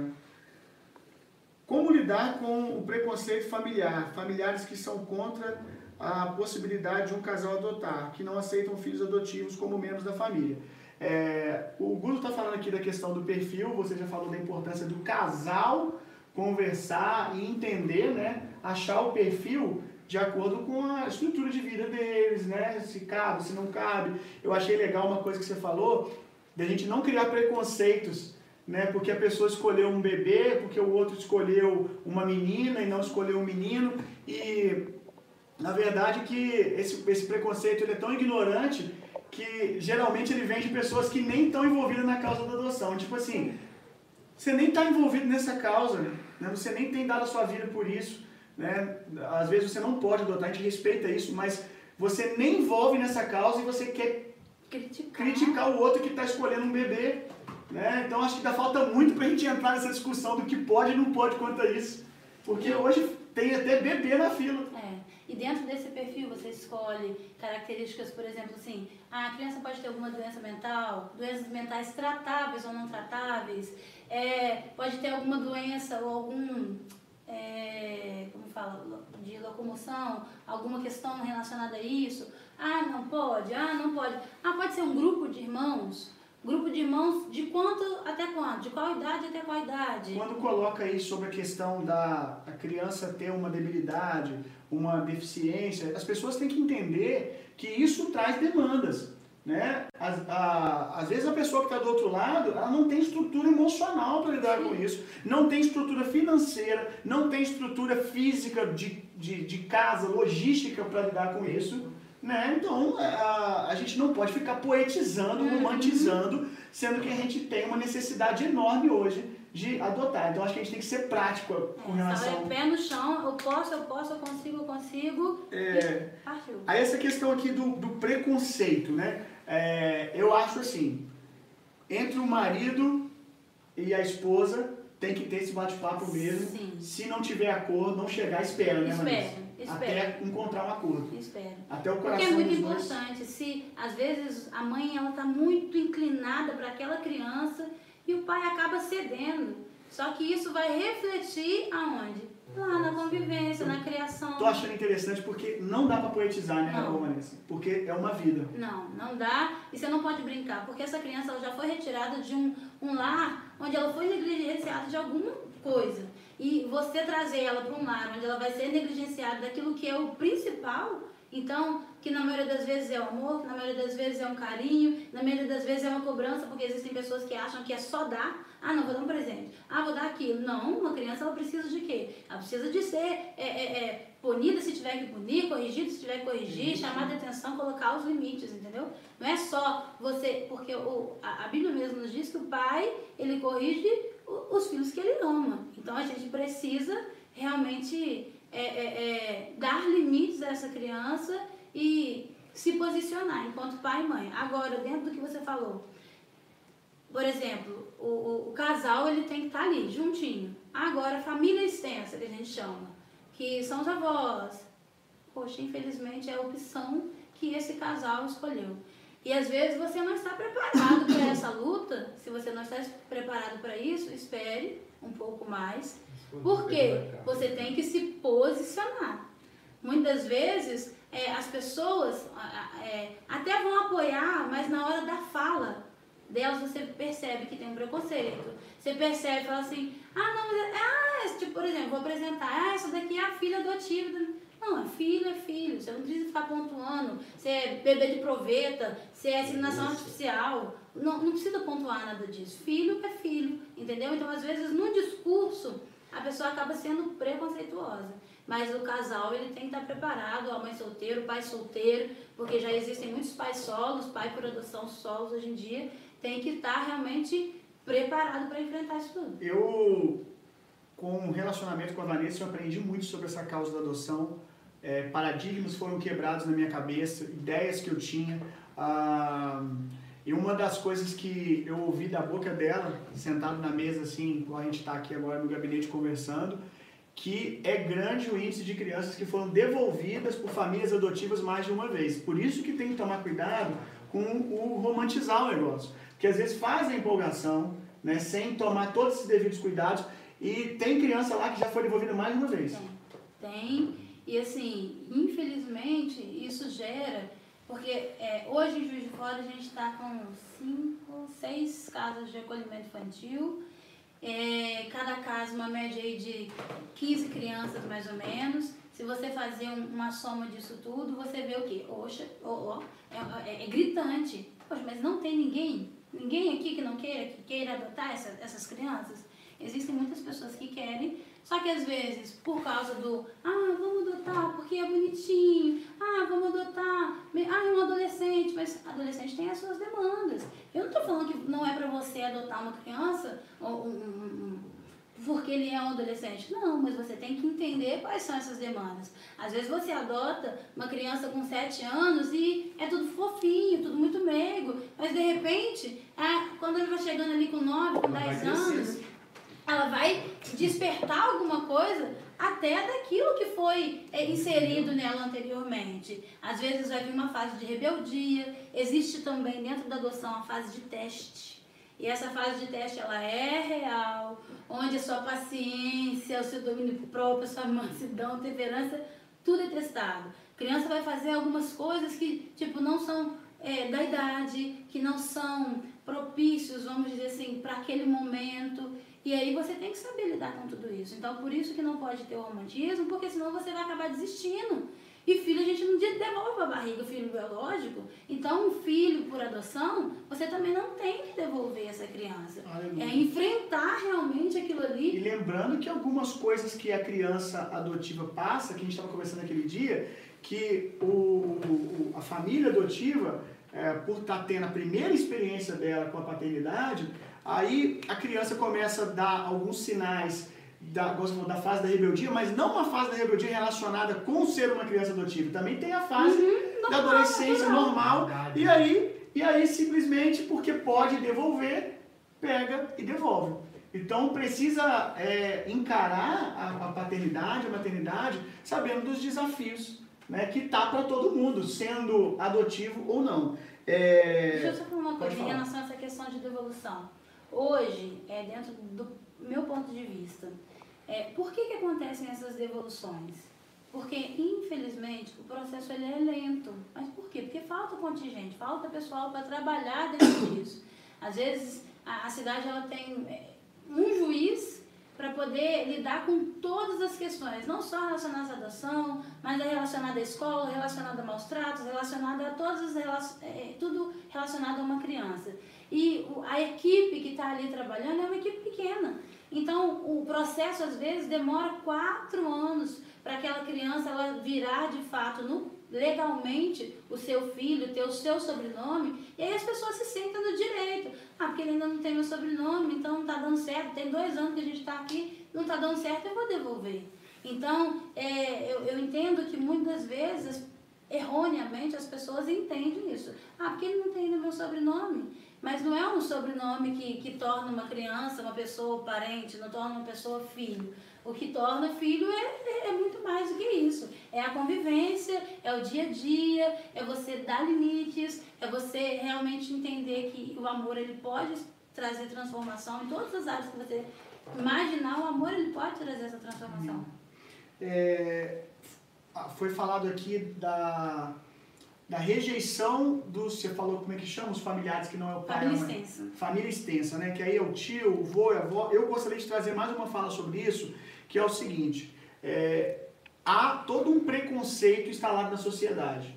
Como lidar com o preconceito familiar? Familiares que são contra a possibilidade de um casal adotar, que não aceitam filhos adotivos como membros da família. É, o Guto está falando aqui da questão do perfil, você já falou da importância do casal conversar e entender, né? Achar o perfil de acordo com a estrutura de vida deles, né? Se cabe, se não cabe. Eu achei legal uma coisa que você falou, da gente não criar preconceitos, né? Porque a pessoa escolheu um bebê, porque o outro escolheu uma menina e não escolheu um menino. E na verdade que esse, esse preconceito ele é tão ignorante que geralmente ele vem de pessoas que nem estão envolvidas na causa da adoção. Tipo assim, você nem está envolvido nessa causa, né? você nem tem dado a sua vida por isso. Né? Às vezes você não pode adotar, a gente respeita isso, mas você nem envolve nessa causa e você quer Criticar. criticar o outro que está escolhendo um bebê. Né? Então acho que dá falta muito para a gente entrar nessa discussão do que pode e não pode quanto a isso. Porque hoje tem até bebê na fila. É. E dentro desse perfil você escolhe características, por exemplo, assim, ah, a criança pode ter alguma doença mental, doenças mentais tratáveis ou não tratáveis, é, pode ter alguma doença ou algum, é, como fala, de locomoção, alguma questão relacionada a isso. Ah, não pode, ah, não pode. Ah, pode ser um grupo de irmãos. Grupo de irmãos de quanto até quanto? De qual idade até qual idade? Quando coloca aí sobre a questão da a criança ter uma debilidade, uma deficiência, as pessoas têm que entender que isso traz demandas. Né? Às, a- às vezes a pessoa que está do outro lado, ela não tem estrutura emocional para lidar com isso, não tem estrutura financeira, não tem estrutura física de, de, de casa, logística para lidar com isso. Né? Então a, a gente não pode ficar poetizando, romantizando, sendo que a gente tem uma necessidade enorme hoje de adotar. Então acho que a gente tem que ser prático com É, relação. sabe, pé no chão, eu posso, eu posso, eu consigo, eu consigo. É, E partiu. Aí essa questão aqui do, do preconceito, né? É, eu acho assim, entre o marido e a esposa tem que ter esse bate-papo mesmo. Sim. Se não tiver acordo, não chegar, espera, né, Espera, Até encontrar um acordo. Espera. Até o Porque coração é muito dos dois. importante. Se às vezes a mãe ela tá muito inclinada para aquela criança e o pai acaba cedendo. Só que isso vai refletir aonde? Lá na convivência, na criação. Tô achando interessante porque não dá pra poetizar, né. Vanessa? Porque é uma vida. Não, não dá. E você não pode brincar, porque essa criança ela já foi retirada de um, um lar onde ela foi negligenciada de alguma coisa. E você trazer ela para um lar onde ela vai ser negligenciada daquilo que é o principal, então, que na maioria das vezes é o amor, que na maioria das vezes é um carinho, na maioria das vezes é uma cobrança, porque existem pessoas que acham que é só dar. Ah, não, vou dar um presente. Ah, vou dar aquilo. Não, uma criança ela precisa de quê? Ela precisa de ser é, é, é, punida se tiver que punir, corrigida se tiver que corrigir, uhum. chamar de atenção, colocar os limites, entendeu? Não é só você, porque o, a, a Bíblia mesmo nos diz que o pai, ele corrige os filhos que ele ama. Então a gente precisa realmente é, é, é, dar limites a essa criança e se posicionar enquanto pai e mãe. Agora, dentro do que você falou, por exemplo, o, o, o casal ele tem que estar ali, juntinho. Agora, família extensa, que a gente chama, que são os avós. Poxa, infelizmente é a opção que esse casal escolheu. E às vezes você não está preparado para essa luta. Se você não está preparado para isso, espere um pouco mais. Porque você tem que se posicionar. Muitas vezes é, as pessoas é, até vão apoiar, mas na hora da fala delas você percebe que tem um preconceito. Você percebe, fala assim, ah, não, mas, é, ah, tipo, por exemplo, vou apresentar, ah, essa daqui é a filha adotiva. Não, é filho, é filho. Você não precisa ficar pontuando se é bebê de proveta, se é inseminação artificial. Não, não precisa pontuar nada disso. Filho é filho, entendeu? Então, às vezes, no discurso, a pessoa acaba sendo preconceituosa. Mas o casal, ele tem que estar preparado, a mãe solteira, o pai solteiro, porque já existem muitos pais solos, pai por adoção solos hoje em dia, tem que estar realmente preparado para enfrentar isso tudo. Eu, com o relacionamento com a Vanessa, eu aprendi muito sobre essa causa da adoção. É, paradigmas foram quebrados na minha cabeça, ideias que eu tinha. Ah, e uma das coisas que eu ouvi da boca dela, sentado na mesa assim, como a gente está aqui agora no gabinete conversando, que é grande o índice de crianças que foram devolvidas por famílias adotivas mais de uma vez. Por isso que tem que tomar cuidado com o romantizar o negócio. Porque às vezes faz a empolgação, né, sem tomar todos esses devidos cuidados, e tem criança lá que já foi devolvida mais de uma vez. Tem. tem. E assim, infelizmente, isso gera porque é, hoje em Juiz de Fora a gente está com cinco, seis casas de acolhimento infantil. É, cada casa uma média aí de 15 crianças mais ou menos. Se você fazer um, uma soma disso tudo, você vê o quê? Oxa, oh, oh, é, é, é, gritante. Poxa, mas não tem ninguém, ninguém aqui que não queira, que queira adotar essa, essas crianças? Existem muitas pessoas que querem, só que às vezes, por causa do, ah, vamos adotar porque é bonitinho, ah, vamos adotar, ah, é um adolescente, mas adolescente tem as suas demandas. Eu não estou falando que não é para você adotar uma criança ou um, um, porque ele é um adolescente. Não, mas você tem que entender quais são essas demandas. Às vezes você adota uma criança com 7 anos e é tudo fofinho, tudo muito meigo, mas de repente, é, quando ele vai chegando ali com 9, com 10 anos ela vai despertar alguma coisa até daquilo que foi é, inserido nela anteriormente. Às vezes vai vir uma fase de rebeldia, existe também dentro da adoção a fase de teste. E essa fase de teste ela é real, onde a sua paciência, o seu domínio próprio, a sua mansidão, temperança, tudo é testado. A criança vai fazer algumas coisas que, tipo, não são é, da idade, que não são propícios, vamos dizer assim, para aquele momento. E aí você tem que saber lidar com tudo isso. Então, por isso que não pode ter o romantismo, porque senão você vai acabar desistindo. E filho a gente não devolve a barriga, filho biológico. Então, um filho por adoção, você também não tem que devolver essa criança. Aleluia. É enfrentar realmente aquilo ali. E lembrando que algumas coisas que a criança adotiva passa, que a gente estava conversando naquele dia, que o, o a família adotiva, é, por estar tá tendo a primeira experiência dela com a paternidade, Aí a criança começa a dar alguns sinais da, da fase da rebeldia, mas não uma fase da rebeldia relacionada com ser uma criança adotiva. Também tem a fase uhum, da adolescência normal. E aí, e aí, simplesmente, porque pode devolver, pega e devolve. Então precisa é, encarar a, a, paternidade, a maternidade, sabendo dos desafios né, que tá para todo mundo, sendo adotivo ou não. É... Deixa eu só falar uma coisa em relação a essa questão de devolução. Hoje, é, dentro do meu ponto de vista, é, por que, que acontecem essas devoluções? Porque, infelizmente, o processo ele é lento. Mas por quê? Porque falta contingente, falta pessoal para trabalhar dentro disso. Às vezes, a, a, cidade ela tem é, um juiz para poder lidar com todas as questões, não só relacionadas à adoção, mas é relacionada à escola, relacionada a maus tratos, relacionada a todas as relações, é, tudo relacionado a uma criança. E a equipe que está ali trabalhando é uma equipe pequena. Então, o processo às vezes demora quatro anos para aquela criança ela virar de fato no, legalmente o seu filho, ter o seu sobrenome, e aí as pessoas se sentem no direito. Ah, porque ele ainda não tem meu sobrenome, então não está dando certo. Tem dois anos que a gente está aqui, não está dando certo, eu vou devolver. Então, é, eu, eu entendo que muitas vezes, erroneamente, as pessoas entendem isso. Ah, porque ele não tem ainda meu sobrenome. Mas não é um sobrenome que, que torna uma criança uma pessoa parente, não torna uma pessoa filho. O que torna filho é, é, é, muito mais do que isso. É a convivência, é o dia a dia, é você dar limites, é você realmente entender que o amor ele pode trazer transformação em todas as áreas que você imaginar, o amor ele pode trazer essa transformação. É, foi falado aqui da, da rejeição dos, você falou como é que chama, os familiares que não é o pai. Família extensa. Família extensa, né? Que aí é o tio, o vô, a avó. Eu gostaria de trazer mais uma fala sobre isso, que é o seguinte, é, há todo um preconceito instalado na sociedade.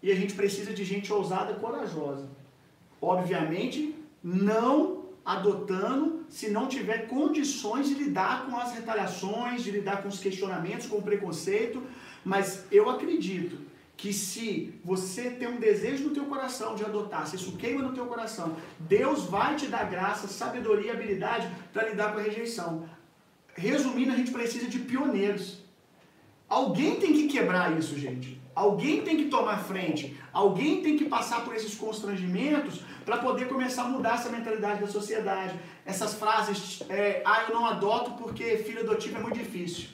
E a gente precisa de gente ousada e corajosa. Obviamente, não adotando se não tiver condições de lidar com as retaliações, de lidar com os questionamentos, com o preconceito, mas eu acredito que se você tem um desejo no teu coração de adotar, se isso queima no teu coração, Deus vai te dar graça, sabedoria e habilidade para lidar com a rejeição. Resumindo, a gente precisa de pioneiros. Alguém tem que quebrar isso, gente. Alguém tem que tomar frente. Alguém tem que passar por esses constrangimentos para poder começar a mudar essa mentalidade da sociedade. Essas frases, é, ah, eu não adoto porque filho adotivo é muito difícil.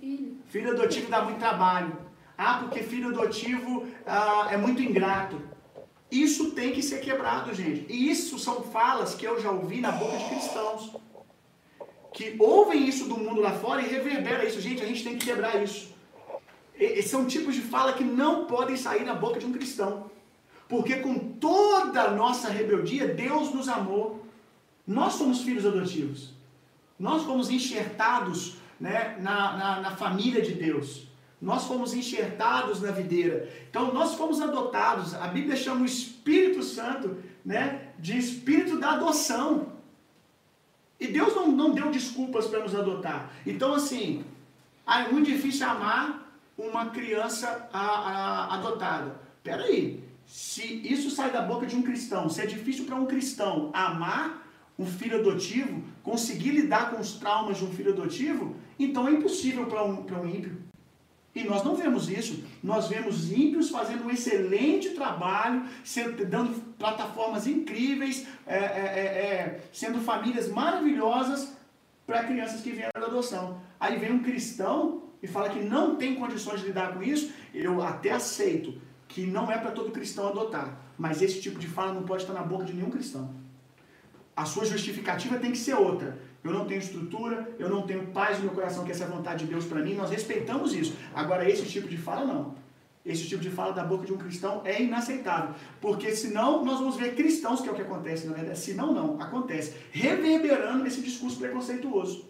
Filho. Filho adotivo dá muito trabalho. Ah, porque filho adotivo ah, é muito ingrato. Isso tem que ser quebrado, gente. E isso são falas que eu já ouvi na boca de cristãos. Que ouvem isso do mundo lá fora e reverbera isso. Gente, a gente tem que quebrar isso. E, são tipos de fala que não podem sair na boca de um cristão. Porque com toda a nossa rebeldia, Deus nos amou. Nós somos filhos adotivos. Nós fomos enxertados né, na, na, na família de Deus. Nós fomos enxertados na videira. Então nós fomos adotados. A Bíblia chama o Espírito Santo né, de espírito da adoção. E Deus não, não deu desculpas para nos adotar. Então, assim, ah, é muito difícil amar uma criança a, a, adotada. Peraí, se isso sai da boca de um cristão, se é difícil para um cristão amar um filho adotivo, conseguir lidar com os traumas de um filho adotivo, então é impossível para um, um ímpio. E nós não vemos isso. Nós vemos ímpios fazendo um excelente trabalho, sendo, dando plataformas incríveis, é, é, é, é sendo famílias maravilhosas para crianças que vieram da adoção. Aí vem um cristão e fala que não tem condições de lidar com isso. Eu até aceito que não é para todo cristão adotar. Mas esse tipo de fala não pode estar na boca de nenhum cristão. A sua justificativa tem que ser outra eu não tenho estrutura, eu não tenho paz no meu coração, que essa é a vontade de Deus para mim, nós respeitamos isso. Agora, esse tipo de fala, não. Esse tipo de fala da boca de um cristão é inaceitável. Porque senão nós vamos ver cristãos, que é o que acontece, na verdade. Senão, não, acontece. Reverberando esse discurso preconceituoso.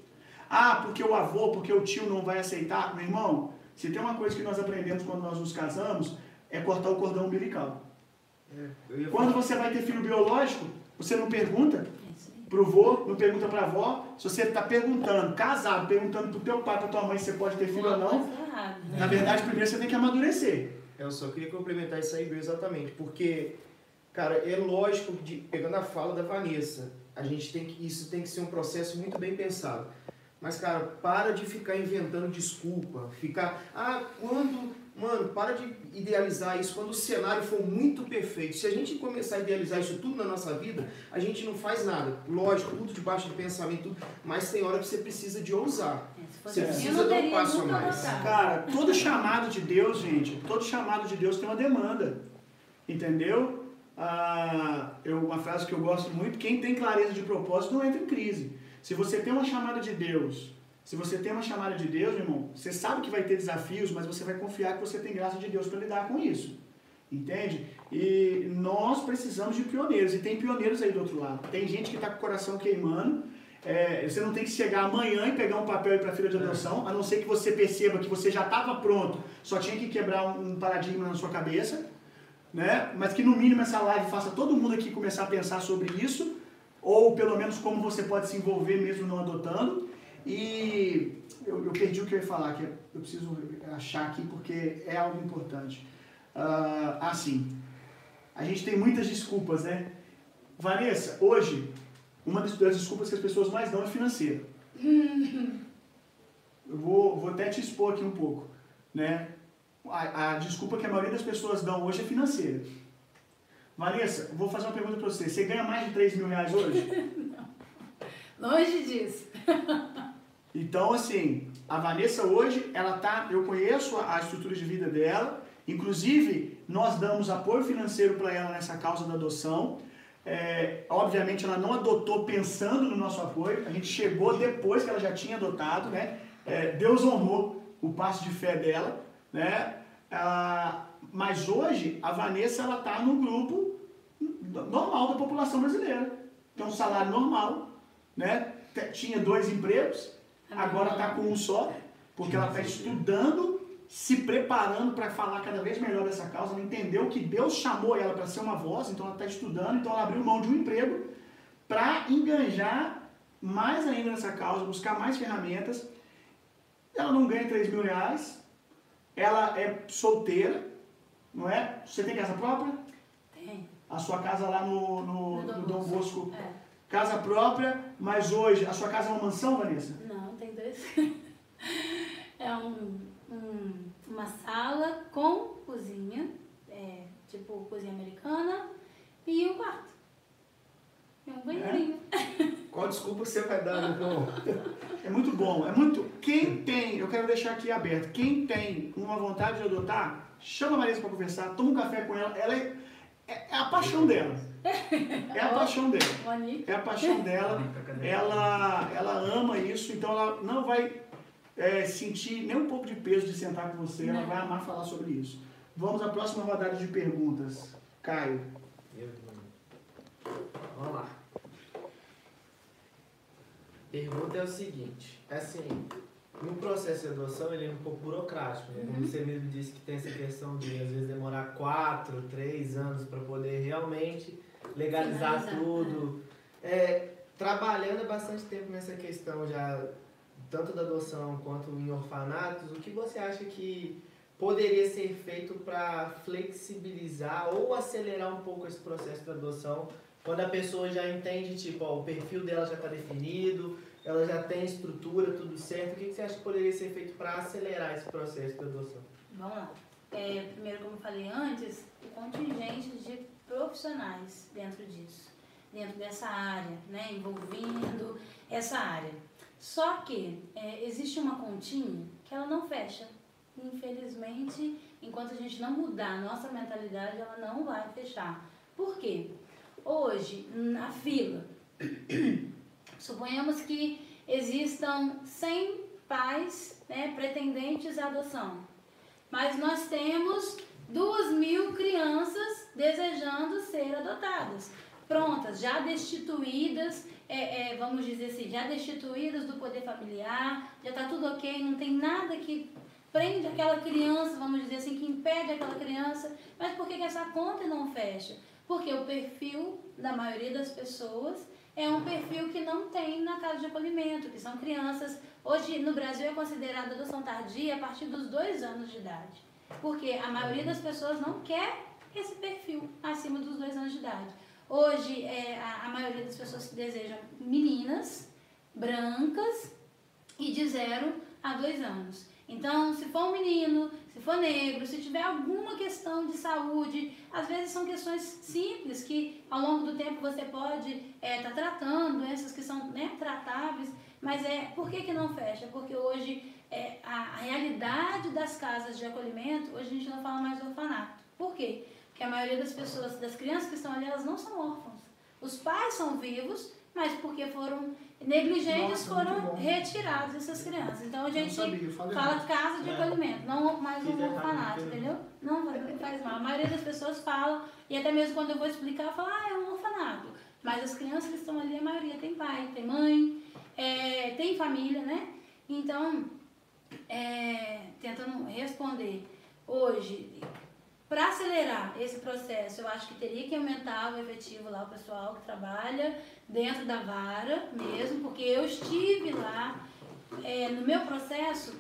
Ah, porque o avô, porque o tio não vai aceitar. Meu irmão, se tem uma coisa que nós aprendemos quando nós nos casamos, é cortar o cordão umbilical. É, quando você vai ter filho biológico, você não pergunta pro vô, não pergunta pra avó. Se você está perguntando, casado, perguntando pro teu pai, pra tua mãe se você pode ter filho ou não, na verdade, primeiro você tem que amadurecer. Eu só queria complementar isso aí, exatamente, porque, cara, é lógico, de, pegando a fala da Vanessa, a gente tem que, isso tem que ser um processo muito bem pensado. Mas, cara, para de ficar inventando desculpa, ficar, ah, quando Mano, para de idealizar isso quando o cenário for muito perfeito. Se a gente começar a idealizar isso tudo na nossa vida, a gente não faz nada. Lógico, tudo debaixo de pensamento, tudo, mas tem hora que você precisa de ousar. É, você precisa dar um passo a mais. Cara, todo chamado de Deus, gente, todo chamado de Deus tem uma demanda. Entendeu? Ah, eu, uma frase que eu gosto muito: quem tem clareza de propósito não entra em crise. Se você tem uma chamada de Deus se você tem uma chamada de Deus, meu irmão, você sabe que vai ter desafios, mas você vai confiar que você tem graça de Deus para lidar com isso. Entende? E nós precisamos de pioneiros. E tem pioneiros aí do outro lado. Tem gente que está com o coração queimando. É, você não tem que chegar amanhã e pegar um papel e ir para a fila de adoção, a não ser que você perceba que você já estava pronto, só tinha que quebrar um, um paradigma na sua cabeça, né? Mas que no mínimo essa live faça todo mundo aqui começar a pensar sobre isso, ou pelo menos como você pode se envolver mesmo não adotando. E eu, eu perdi o que eu ia falar, que eu preciso achar aqui porque é algo importante. Uh, assim, a gente tem muitas desculpas, né? Vanessa, hoje uma das, das desculpas que as pessoas mais dão é financeira. Eu vou, vou até te expor aqui um pouco. Né? A, a desculpa que a maioria das pessoas dão hoje é financeira. Vanessa, vou fazer uma pergunta para você. Você ganha mais de 3 mil reais hoje? Não. Longe disso. Então, assim, a Vanessa hoje, ela tá, eu conheço a, estrutura de vida dela, inclusive nós damos apoio financeiro para ela nessa causa da adoção. É, obviamente ela não adotou pensando no nosso apoio, a gente chegou depois que ela já tinha adotado, né? É, Deus honrou o passo de fé dela, né? Ah, mas hoje a Vanessa ela está no grupo normal da população brasileira, tem um salário normal, né? Tinha dois empregos, agora está com um só, porque ela está estudando se preparando para falar cada vez melhor dessa causa, ela entendeu que Deus chamou ela para ser uma voz, então ela está estudando, então ela abriu mão de um emprego para enganjar mais ainda nessa causa, buscar mais ferramentas. Ela não ganha 3 mil reais, ela é solteira, não é? Você tem casa própria? Tem. A sua casa lá no, no, No Dom no Dom Bosco. Bosco. É. Casa própria, mas hoje, a sua casa é uma mansão, Vanessa? Não, é um, um- uma sala com cozinha, é, tipo cozinha americana, e um quarto. E um banheirinho. Qual desculpa você vai dar, irmão? É muito bom, é muito. Quem tem, eu quero deixar aqui aberto, quem tem uma vontade de adotar, chama a Marisa para conversar, toma um café com ela, ela é, é- é a paixão dela. É a paixão dela. É a paixão dela. Ela, ela ama isso, então ela não vai é, sentir nem um pouco de peso de sentar com você, ela vai amar falar sobre isso. Vamos à próxima rodada de perguntas. Caio. Vamos lá. Pergunta é o seguinte, assim, no processo de adoção ele é um pouco burocrático, né? Como você mesmo disse que tem essa questão de às vezes demorar quatro, três anos para poder realmente legalizar Finalizar, tudo. É, trabalhando há bastante tempo nessa questão já, tanto da adoção quanto em orfanatos, o que você acha que poderia ser feito para flexibilizar ou acelerar um pouco esse processo da adoção quando a pessoa já entende, tipo, ó, o perfil dela já está definido, ela já tem estrutura, tudo certo, o que, que você acha que poderia ser feito para acelerar esse processo de adoção? Vamos lá. É, primeiro, como eu falei antes, o contingente de profissionais dentro disso, dentro dessa área, né, envolvendo essa área. Só que é, existe uma continha que ela não fecha. Infelizmente, enquanto a gente não mudar a nossa mentalidade, ela não vai fechar. Por quê? Hoje, na fila, suponhamos que existam 100 pais né, pretendentes à adoção. Mas nós temos duas mil crianças desejando ser adotadas, prontas, já destituídas, é, é, vamos dizer assim, já destituídas do poder familiar, já está tudo ok, não tem nada que prende aquela criança, vamos dizer assim, que impede aquela criança. Mas por que, que essa conta não fecha? Porque o perfil da maioria das pessoas é um perfil que não tem na casa de acolhimento, que são crianças. Hoje no Brasil é considerada adoção tardia a partir dos dois anos de idade. Porque a maioria das pessoas não quer esse perfil acima dos dois anos de idade. Hoje é, a, a maioria das pessoas desejam meninas, brancas e de zero a dois anos. Então, se for um menino, se for negro, se tiver alguma questão de saúde, às vezes são questões simples que ao longo do tempo você pode estar tá tratando, doenças que são né, tratáveis, mas é por que, que não fecha? Porque hoje é, a, a realidade das casas de acolhimento, hoje a gente não fala mais orfanato. Por quê? Porque a maioria das pessoas, das crianças que estão ali, elas não são órfãos. Os pais são vivos, mas porque foram negligentes, Nossa, foram retirados essas crianças. Então a gente sabia, fala casa de É. acolhimento, não mais um orfanato, entendeu? Não faz, faz mal. A maioria das pessoas fala, e até mesmo quando eu vou explicar, fala, ah, é um orfanato. Mas as crianças que estão ali, a maioria tem pai, tem mãe. é, tem família, né? Então, é, tentando responder, hoje, para acelerar esse processo, eu acho que teria que aumentar o efetivo lá, o pessoal que trabalha dentro da vara mesmo, porque eu estive lá, é, no meu processo,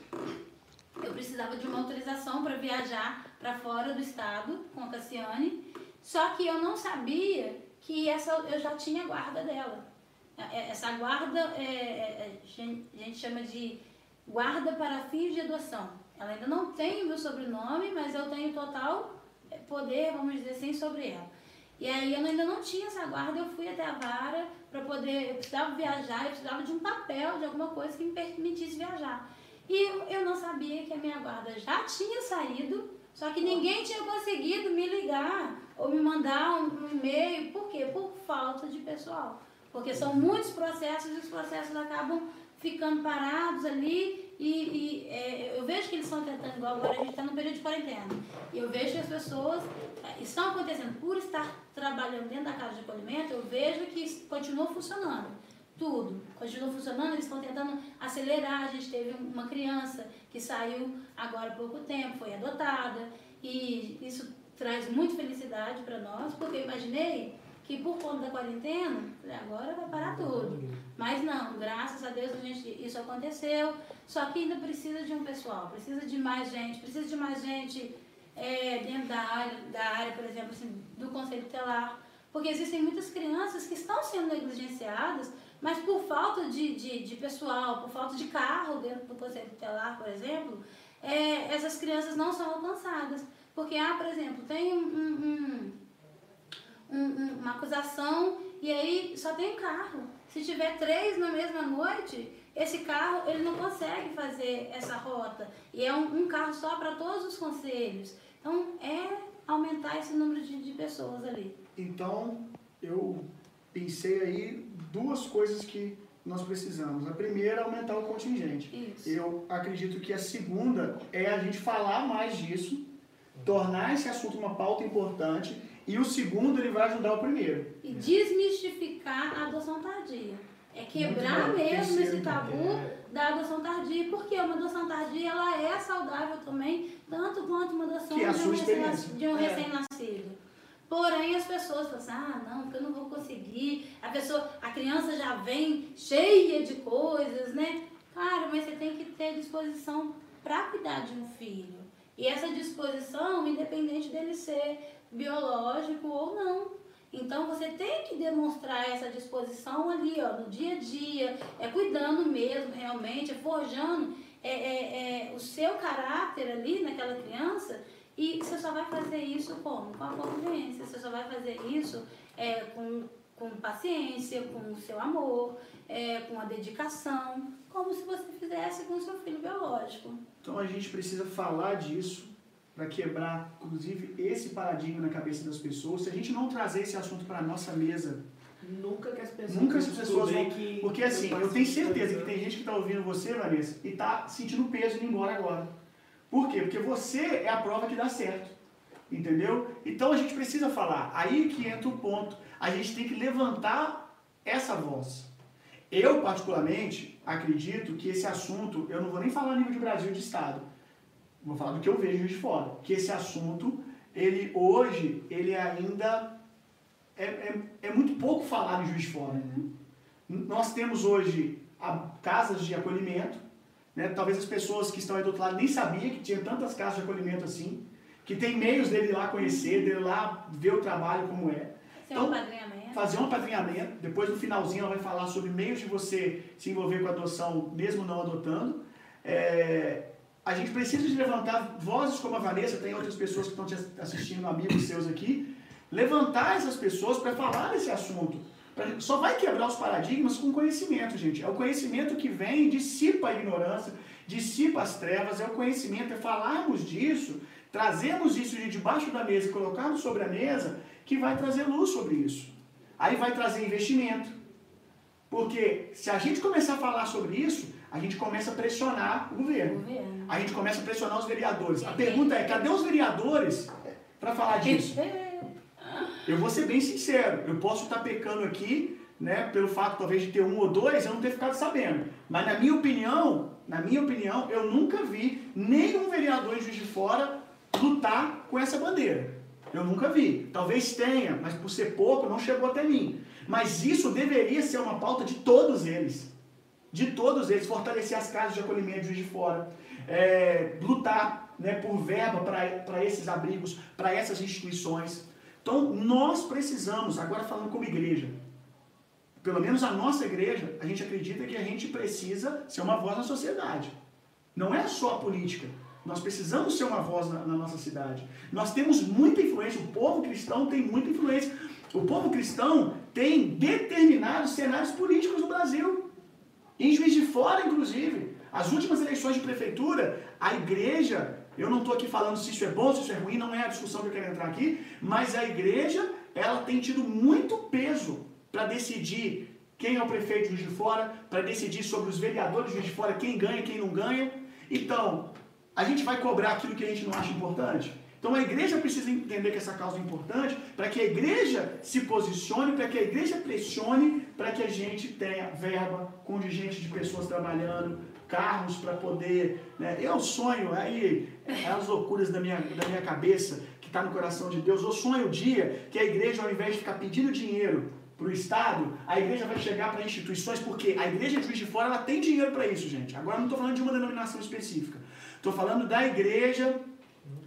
eu precisava de uma autorização para viajar para fora do estado com a Cassiane, só que eu não sabia que essa eu já tinha guarda dela. É, Essa guarda, é, é, é, a gente chama de guarda para fins de adoção. Ela ainda não tem o meu sobrenome, mas eu tenho total é, poder, vamos dizer assim, sobre ela. E aí eu ainda não tinha essa guarda, eu fui até a vara para poder, eu precisava viajar, eu precisava de um papel, de alguma coisa que me permitisse viajar. E eu, eu não sabia que a minha guarda já tinha saído, só que ninguém tinha conseguido me ligar ou me mandar um, um e-mail. Por quê? Por falta de pessoal. Porque são muitos processos e os processos acabam ficando parados ali e, e, é, eu vejo que eles estão tentando, igual agora a gente está no período de quarentena, e eu vejo que as pessoas é, estão acontecendo, por estar trabalhando dentro da casa de acolhimento, eu vejo que continua funcionando. Tudo continua funcionando, eles estão tentando acelerar. A gente teve uma criança que saiu agora há pouco tempo, foi adotada, e isso traz muita felicidade para nós, porque eu imaginei que por conta da quarentena, agora vai parar tudo. Mas não, graças a Deus a gente, isso aconteceu. Só que ainda precisa de um pessoal, precisa de mais gente, precisa de mais gente é, dentro da área, da área, por exemplo, assim, do conselho tutelar. Porque existem muitas crianças que estão sendo negligenciadas, mas por falta de, de, de pessoal, por falta de carro dentro do conselho tutelar, por exemplo, é, essas crianças não são alcançadas. Porque, ah, por exemplo, tem um, um, um, um, uma acusação e aí só tem um carro. Se tiver três na mesma noite, esse carro ele não consegue fazer essa rota. E é um, um carro só para todos os conselhos. Então, é aumentar esse número de, de pessoas ali. Então, eu pensei aí duas coisas que nós precisamos. A primeira é aumentar o contingente. Isso. Eu acredito que a segunda é a gente falar mais disso, tornar esse assunto uma pauta importante, e o segundo ele vai ajudar o primeiro. E desmistificar a adoção tardia. É quebrar bom. mesmo esse tabu da adoção tardia, porque uma adoção tardia ela é saudável também, tanto quanto uma adoção é a de um de um É. recém-nascido. Porém, as pessoas falam assim, ah, não, porque eu não vou conseguir. A pessoa, a criança já vem cheia de coisas, né? Claro, mas você tem que ter disposição para cuidar de um filho. E essa disposição, independente dele ser biológico ou não. Então você tem que demonstrar essa disposição ali, ó, no dia a dia, é cuidando mesmo, realmente, é forjando é, é, é, o seu caráter ali naquela criança. E você só vai fazer isso como? Com a convivência. Você só vai fazer isso é, com, com paciência, com o seu amor, é, com a dedicação, como se você fizesse com o seu filho biológico. Então a gente precisa falar disso para quebrar, inclusive, esse paradigma na cabeça das pessoas. Se a gente não trazer esse assunto para a nossa mesa, Nunca que as pessoas Nunca as vão pessoas vão- que porque assim, eu eu tenho participo certeza que tem gente que está ouvindo você, Vanessa, e está sentindo peso indo embora agora. Por quê? Porque você é a prova que dá certo. Entendeu? Então a gente precisa falar. Aí que entra o ponto. A gente tem que levantar essa voz. Eu, particularmente, acredito que esse assunto, eu não vou nem falar a nível de Brasil de Estado. Vou falar do que eu vejo de fora. Que esse assunto, ele hoje, ele ainda é, é, é muito pouco falado em Juiz de Fora. Nós temos hoje a- casas de acolhimento, né? talvez as pessoas que estão aí do outro lado nem sabiam que tinha tantas casas de acolhimento assim, que tem meios dele ir lá conhecer, dele ir lá ver o trabalho como é. Seu Então, apadrinhamento. fazer um apadrinhamento, depois no finalzinho ela vai falar sobre meios de você se envolver com a adoção, mesmo não adotando. É, a gente precisa de levantar vozes como a Vanessa, tem outras pessoas que estão te assistindo, amigos seus aqui, levantar essas pessoas para falar desse assunto. Só vai quebrar os paradigmas com conhecimento, gente. É o conhecimento que vem, dissipa a ignorância, dissipa as trevas, é o conhecimento, é falarmos disso, trazermos isso de debaixo da mesa e colocarmos sobre a mesa, que vai trazer luz sobre isso. Aí vai trazer investimento. Porque se a gente começar a falar sobre isso, a gente começa a pressionar o governo. Governo. A gente começa a pressionar os vereadores. A pergunta é, cadê os vereadores para falar disso? Eu vou ser bem sincero, eu posso estar pecando aqui, né, pelo fato talvez de ter um ou dois, eu não ter ficado sabendo. Mas na minha opinião, na minha opinião, eu nunca vi nenhum vereador em Juiz de Fora lutar com essa bandeira. Eu nunca vi. Talvez tenha, mas por ser pouco não chegou até mim. Mas isso deveria ser uma pauta de todos eles. De todos eles, fortalecer as casas de acolhimento de Fora, é, lutar né, por verba para esses abrigos, para essas instituições. Então, nós precisamos, agora falando como igreja, pelo menos a nossa igreja, a gente acredita que a gente precisa ser uma voz na sociedade. Não é só a política. Nós precisamos ser uma voz na, na, nossa cidade. Nós temos muita influência, o povo cristão tem muita influência. O povo cristão tem determinados cenários políticos no Brasil. Em Juiz de Fora, inclusive. As últimas eleições de prefeitura, a igreja, eu não estou aqui falando se isso é bom, se isso é ruim, não é a discussão que eu quero entrar aqui, mas a igreja, ela tem tido muito peso para decidir quem é o prefeito de Juiz de Fora, para decidir sobre os vereadores de Juiz de Fora, quem ganha, quem não ganha. Então, a gente vai cobrar aquilo que a gente não acha importante? Então a igreja precisa entender que essa causa é importante para que a igreja se posicione, para que a igreja pressione, para que a gente tenha verba, contingente de pessoas trabalhando, carros para poder. Né? Eu sonho, aí, é as loucuras da minha, da minha cabeça, que está no coração de Deus, eu sonho o dia que a igreja, ao invés de ficar pedindo dinheiro para o Estado, a igreja vai chegar para instituições, porque a igreja de Juiz de Fora ela tem dinheiro para isso, gente. Agora não estou falando de uma denominação específica. Estou falando da igreja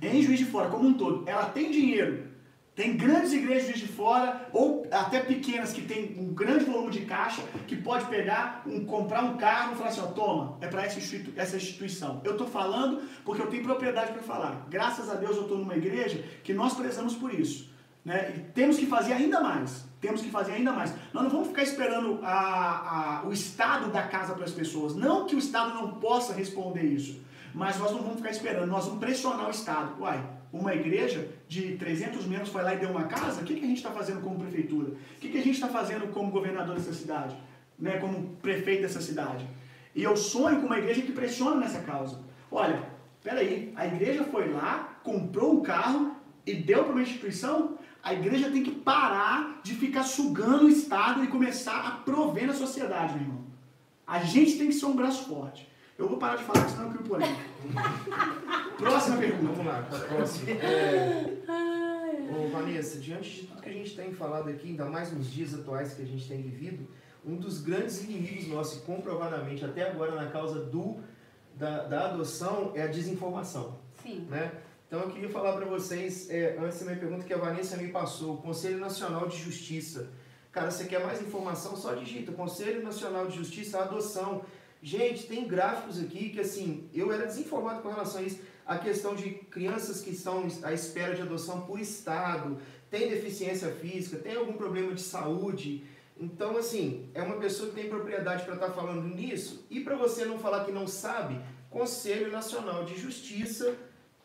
em Juiz de Fora, como um todo. Ela tem dinheiro. Tem grandes igrejas de Juiz de Fora, ou até pequenas que tem um grande volume de caixa, que pode pegar, um, comprar um carro e falar assim, ó, toma, é para essa, institui essa instituição. Eu estou falando porque eu tenho propriedade para falar. Graças a Deus eu estou numa igreja que nós prezamos por isso. Né? E temos que fazer ainda mais. Temos que fazer ainda mais. Nós não vamos ficar esperando a, a, o Estado dar casa para as pessoas. Não que o Estado não possa responder isso. Mas nós não vamos ficar esperando, nós vamos pressionar o Estado. Uai, uma igreja de 300 membros foi lá e deu uma casa? O que, que a gente está fazendo como prefeitura? O que, que a gente está fazendo como governador dessa cidade? Né, como prefeito dessa cidade? E eu sonho com uma igreja que pressiona nessa causa. Olha, peraí, a igreja foi lá, comprou um carro e deu para uma instituição? A igreja tem que parar de ficar sugando o Estado e começar a prover na sociedade, meu irmão. A gente tem que ser um braço forte. Eu vou parar de falar, senão eu crio polêmica. próxima pergunta. Vamos lá, próxima. É... Ô, Vanessa, diante de tudo que a gente tem falado aqui, ainda mais nos dias atuais que a gente tem vivido, um dos grandes inimigos nossos, comprovadamente até agora na causa do, da, da adoção, é a desinformação. Sim. Né? Então eu queria falar para vocês, é, antes da minha pergunta que a Vanessa me passou, o Conselho Nacional de Justiça. Cara, você quer mais informação? Só digita Conselho Nacional de Justiça, adoção. Gente, tem gráficos aqui que assim, eu era desinformado com relação a isso. A questão de crianças que estão à espera de adoção por estado, tem deficiência física, tem algum problema de saúde. Então, assim, é uma pessoa que tem propriedade para estar tá falando nisso. E para você não falar que não sabe, Conselho Nacional de Justiça,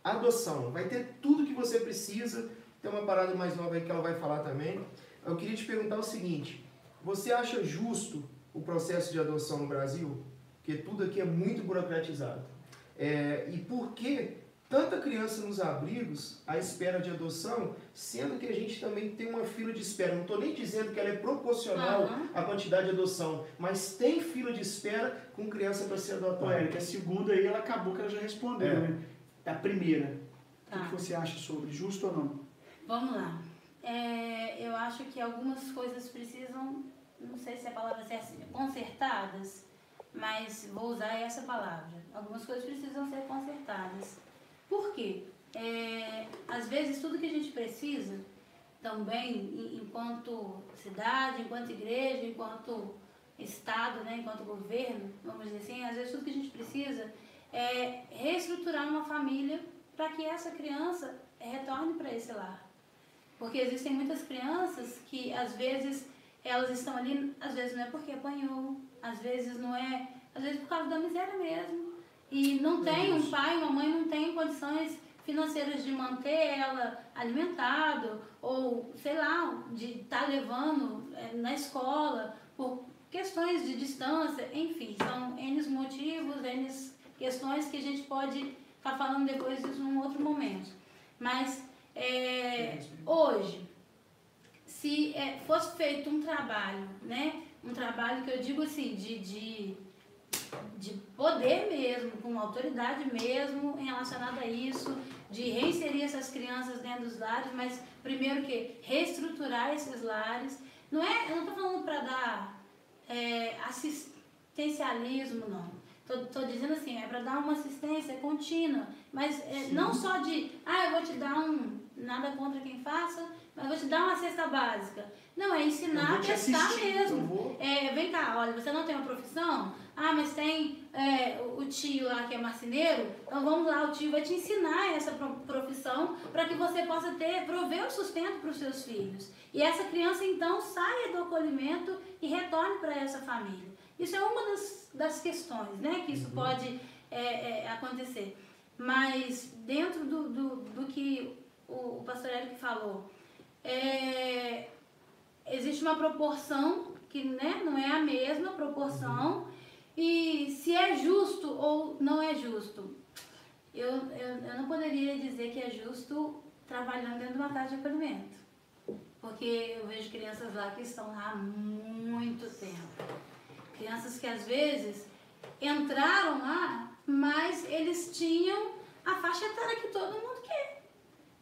adoção. Vai ter tudo que você precisa. Tem uma parada mais nova aí que ela vai falar também. Eu queria te perguntar o seguinte: você acha justo o processo de adoção no Brasil? Porque tudo aqui é muito burocratizado. É, e por que tanta criança nos abrigos à espera de adoção, sendo que a gente também tem uma fila de espera? Não estou nem dizendo que ela é proporcional uhum. à quantidade de adoção, mas tem fila de espera com criança para ser adotada. Que a segunda aí ela acabou que ela já respondeu, é. né? A primeira. Tá. O que você acha sobre? Justo ou não? Vamos lá. É, eu acho que algumas coisas precisam, não sei se a palavra é assim, consertadas mas vou usar essa palavra. Algumas coisas precisam ser consertadas. Por quê? É, às vezes tudo que a gente precisa, também enquanto cidade, enquanto igreja, enquanto Estado, né, enquanto governo, vamos dizer assim, às vezes tudo que a gente precisa é reestruturar uma família para que essa criança retorne para esse lar. Porque existem muitas crianças que às vezes elas estão ali, às vezes não é porque apanhou, às vezes não é, às vezes por causa da miséria mesmo. E não tem um pai, uma mãe não tem condições financeiras de manter ela alimentado ou sei lá, de estar tá levando é, na escola por questões de distância, enfim, são N motivos, N questões que a gente pode estar tá falando depois disso num outro momento. Mas é, hoje, se é, fosse feito um trabalho, né? Um trabalho que eu digo assim, de, de, de poder mesmo, com autoridade mesmo relacionado a isso, de reinserir essas crianças dentro dos lares, mas primeiro que reestruturar esses lares. Não é, eu não estou falando para dar é, assistencialismo, não. Estou dizendo assim, é para dar uma assistência contínua, mas é, não só de, ah, eu vou te dar um, nada contra quem faça, mas vou te dar uma cesta básica. Não, é ensinar a testar assistir, mesmo. vou... É, vem cá, olha, você não tem uma profissão? Ah, mas tem é, o tio lá que é marceneiro, então vamos lá, o tio vai te ensinar essa profissão para que você possa ter, prover o sustento para os seus filhos. E essa criança então saia do acolhimento e retorne para essa família. Isso é uma das, das questões, né, que isso uhum. pode é, é, acontecer. Mas dentro do, do, do que o, o pastor Eric falou, é, existe uma proporção que né, não é a mesma proporção. E se é justo ou não é justo. Eu, eu, eu não poderia dizer que é justo trabalhando dentro de uma casa de acolhimento. Porque eu vejo crianças lá que estão lá há muito tempo. Crianças que às vezes entraram lá, mas eles tinham a faixa etária que todo mundo quer.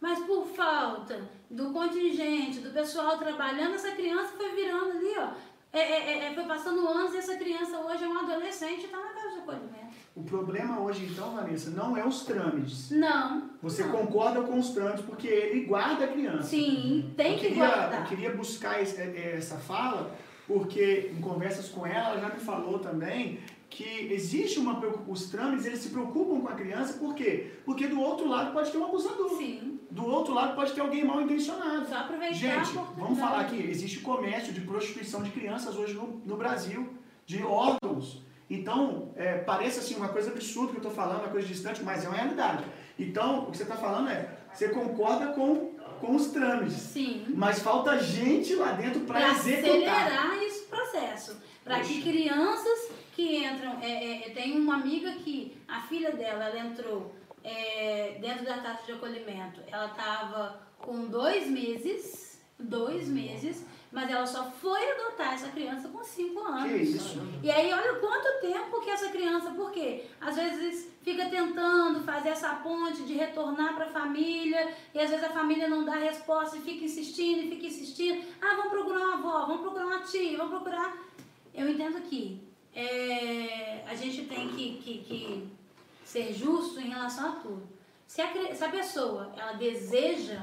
Mas por falta do contingente, do pessoal trabalhando, essa criança foi virando ali, ó. É, é, é, é foi passando anos e essa criança hoje é um adolescente e está na casa de acolhimento. O problema hoje, então, Vanessa, não é os trâmites. Não. Você não. concorda com os trâmites porque ele guarda a criança. Sim, tem eu que queria, guardar. Eu queria buscar essa fala porque em conversas com ela, ela já me falou também que existe uma os trâmites, eles se preocupam com a criança, por quê? Porque do outro lado pode ter um abusador. Sim. Do outro lado pode ter alguém mal intencionado. Só aproveitar Gente, vamos falar aqui, existe comércio de prostituição de crianças hoje no, no Brasil, de órgãos. Então, é, parece assim uma coisa absurda que eu estou falando, uma coisa distante, mas é uma realidade. Então, o que você está falando é, você concorda com, com os trâmites. Sim. Mas falta gente lá dentro para executar. acelerar esse processo. Para que crianças que entram. É, é, tem uma amiga que a filha dela ela entrou é, dentro da taxa de acolhimento. Ela estava com dois meses, dois meses, mas ela só foi adotar essa criança com cinco anos. Que isso? E aí olha quanto tempo que essa criança, porque às vezes fica tentando fazer essa ponte de retornar para a família, e às vezes a família não dá resposta e fica insistindo e fica insistindo. Ah, vamos procurar uma avó, vamos procurar uma tia, vamos procurar. Eu entendo que é, a gente tem que, que, que, ser justo em relação a tudo. Se a, se a pessoa ela deseja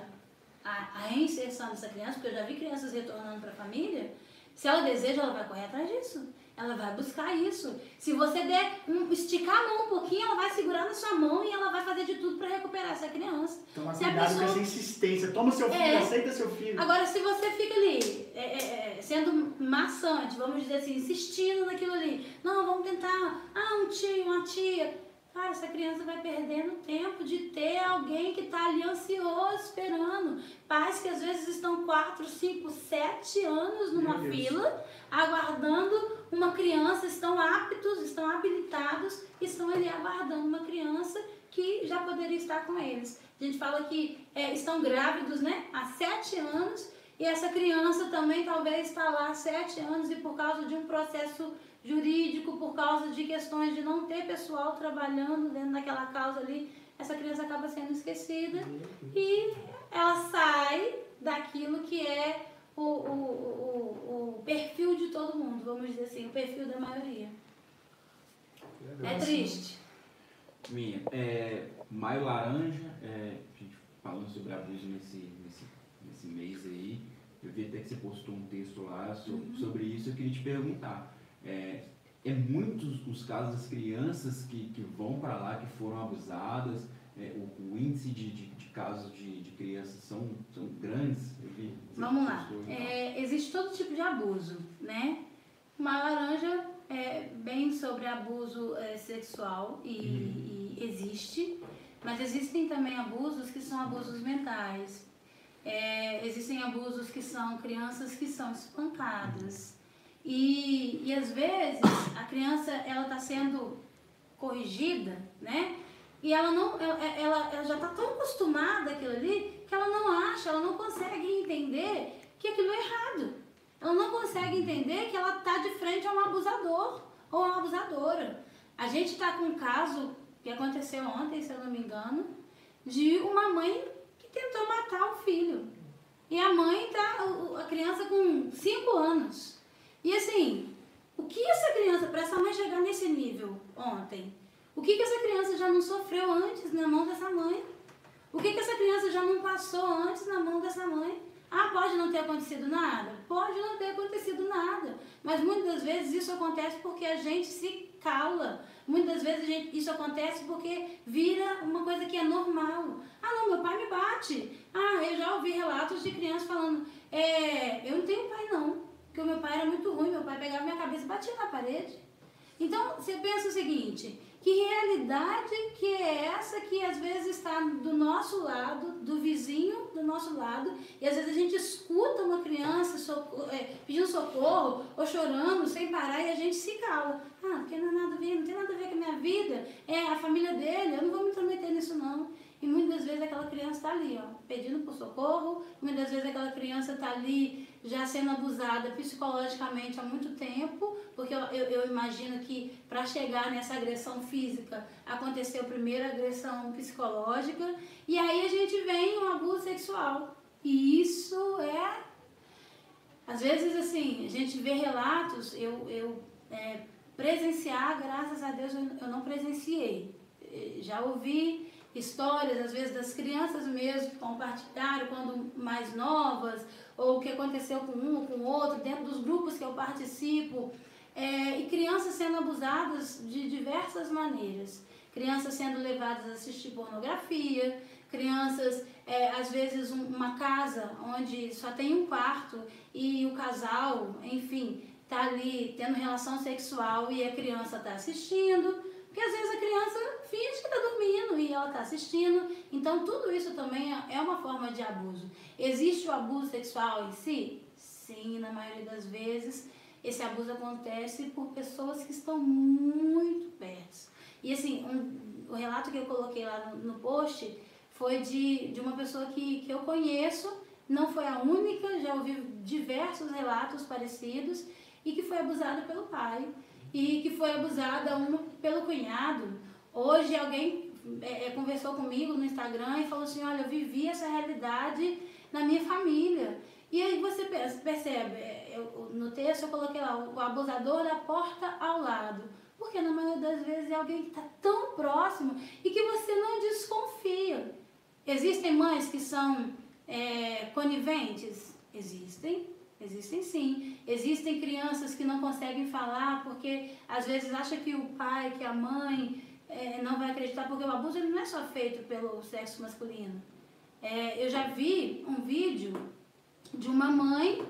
a, a reinserção dessa criança, porque eu já vi crianças retornando para a família, se ela deseja, ela vai correr atrás disso. Ela vai buscar isso. Se você der um, esticar a mão um pouquinho, ela vai segurar na sua mão e ela vai fazer de tudo para recuperar essa criança. Toma se cuidado pessoa... com essa insistência. Toma seu filho, é... aceita seu filho. Agora, se você fica ali é, é, é, sendo maçante, vamos dizer assim, insistindo naquilo ali, não, vamos tentar, ah, um tio, uma tia. Cara, essa criança vai perdendo tempo de ter alguém que está ali ansioso, esperando. Pais que às vezes estão 4, 5, 7 anos numa fila, aguardando uma criança, estão aptos, estão habilitados, estão ali aguardando uma criança que já poderia estar com eles. A gente fala que é, estão grávidos né, há 7 anos e essa criança também talvez está lá há 7 anos e por causa de um processo jurídico, por causa de questões de não ter pessoal trabalhando dentro daquela causa ali, essa criança acaba sendo esquecida e ela sai daquilo que é o, o, o, o perfil de todo mundo, vamos dizer assim, o perfil da maioria. É triste. Minha, é, Maio Laranja, é, a gente falando sobre abuso nesse, nesse, nesse mês aí, eu vi até que você postou um texto lá sobre, uhum. sobre isso, eu queria te perguntar. É, é muitos os casos das crianças que, que vão para lá, que foram abusadas, é, o, o, índice de, de, de casos de, de, crianças são, são grandes? Vi, Vamos lá. É, existe todo tipo de abuso, né? Uma laranja é bem sobre abuso é, sexual e, uhum. e, existe, mas existem também abusos que são abusos mentais. É, existem abusos que são crianças que são espancadas. E, e às vezes a criança ela está sendo corrigida, né? E ela não, ela, ela, ela já está tão acostumada àquilo ali que ela não acha, ela não consegue entender que aquilo é consegue entender que ela está de frente a um abusador ou uma abusadora. A gente está com um caso que aconteceu ontem, se eu não me engano, de uma mãe que tentou matar o filho. E a mãe tá, a criança com 5 anos. E assim, o que essa criança, para essa mãe chegar nesse nível ontem, o que, que essa criança já não sofreu antes na mão dessa mãe? O que, que essa criança já não passou antes na mão dessa mãe? Ah, pode não ter acontecido nada? Pode não ter acontecido nada. Mas muitas vezes isso acontece porque a gente se cala. Muitas vezes gente, isso acontece porque vira uma coisa que é normal. Ah, não, meu pai me bate. Ah, eu já ouvi relatos de crianças falando: é, eu não tenho pai, não. Porque o meu pai era muito ruim. Meu pai pegava minha cabeça e batia na parede. Então, você pensa o seguinte: que realidade que é essa que às vezes está do nosso lado, do vizinho do nosso lado, e às vezes a gente escuta uma criança é, pedindo socorro ou chorando sem parar e a gente se cala. Ah, porque não, é nada a ver, não tem nada a ver com a minha vida, é a família dele, eu não vou me intrometer nisso não. E muitas vezes aquela criança está ali, ó, pedindo por socorro, muitas vezes aquela criança está ali já sendo abusada psicologicamente há muito tempo, porque eu, eu, eu imagino que para chegar nessa agressão física aconteceu primeiro a agressão psicológica, e aí a gente vem um abuso sexual. E isso é. Às vezes, assim, a gente vê relatos, eu, eu é, presenciar, graças a Deus, eu, não presenciei. Já ouvi histórias, às vezes, das crianças mesmo que compartilharam quando mais novas, ou o que aconteceu com um ou com outro, dentro dos grupos que eu participo, é, e crianças sendo abusadas de diversas maneiras. Crianças sendo levadas a assistir pornografia, crianças, é, às vezes, um, uma casa onde só tem um quarto e o casal, enfim, está ali tendo relação sexual e a criança está assistindo. Porque às vezes a criança finge que está dormindo e ela está assistindo. Então tudo isso também é, é uma forma de abuso. Existe o abuso sexual em si? Sim, na maioria das vezes esse abuso acontece por pessoas que estão muito perto. E assim, um, o relato que eu coloquei lá no, no post foi de, de uma pessoa que, que eu conheço, não foi a única, já ouvi diversos relatos parecidos, e que foi abusada pelo pai e que foi abusada pelo cunhado. Hoje alguém é, é, conversou comigo no Instagram e falou assim, olha, eu vivi essa realidade na minha família. E aí você percebe, é, eu, no texto eu coloquei lá, o abusador da porta ao lado. Porque na maioria das vezes é alguém que está tão próximo e que você não desconfia. Existem mães que são é, coniventes? Existem. Existem sim. Existem crianças que não conseguem falar porque às vezes acha que o pai, que a mãe é, não vai acreditar, porque o abuso ele não é só feito pelo sexo masculino. É, eu já vi um vídeo de uma mãe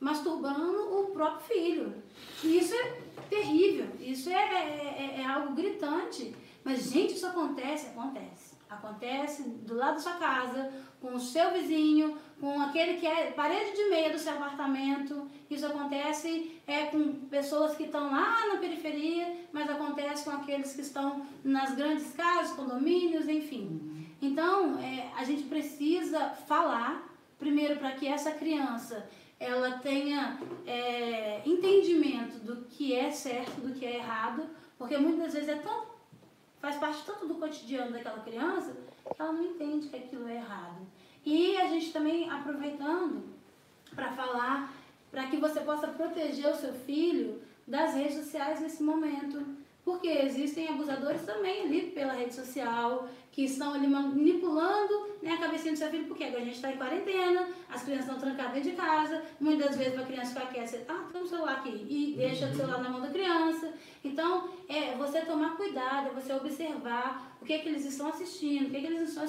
masturbando o próprio filho. E isso é terrível, isso é, é, é, é algo gritante. Mas, gente, isso acontece? Acontece. Acontece do lado da sua casa, com o seu vizinho, com aquele que é parede de meia do seu apartamento. Isso acontece é, com pessoas que estão lá na periferia, mas acontece com aqueles que estão nas grandes casas, condomínios, enfim. Então, é, a gente precisa falar, primeiro, para que essa criança ela tenha é, entendimento do que é certo, do que é errado, porque muitas vezes é tão, faz parte tanto do cotidiano daquela criança que ela não entende que aquilo é errado. E a gente também aproveitando para falar para que você possa proteger o seu filho das redes sociais nesse momento. Porque existem abusadores também ali pela rede social, que estão ali manipulando né, a cabecinha do seu filho, porque agora a gente está em quarentena, as crianças estão trancadas dentro de casa, muitas vezes a criança fica quieta, ah, tem um celular aqui, e deixa o celular na mão da criança. Então, é você tomar cuidado, é você observar o que, é que eles estão assistindo, o que, é que eles estão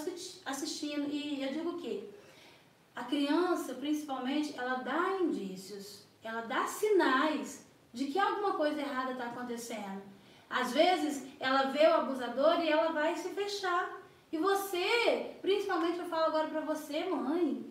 assistindo. E eu digo que a criança, principalmente, ela dá indícios, ela dá sinais de que alguma coisa errada está acontecendo. Às vezes, ela vê o abusador e ela vai se fechar. E você, principalmente eu falo agora para você, mãe,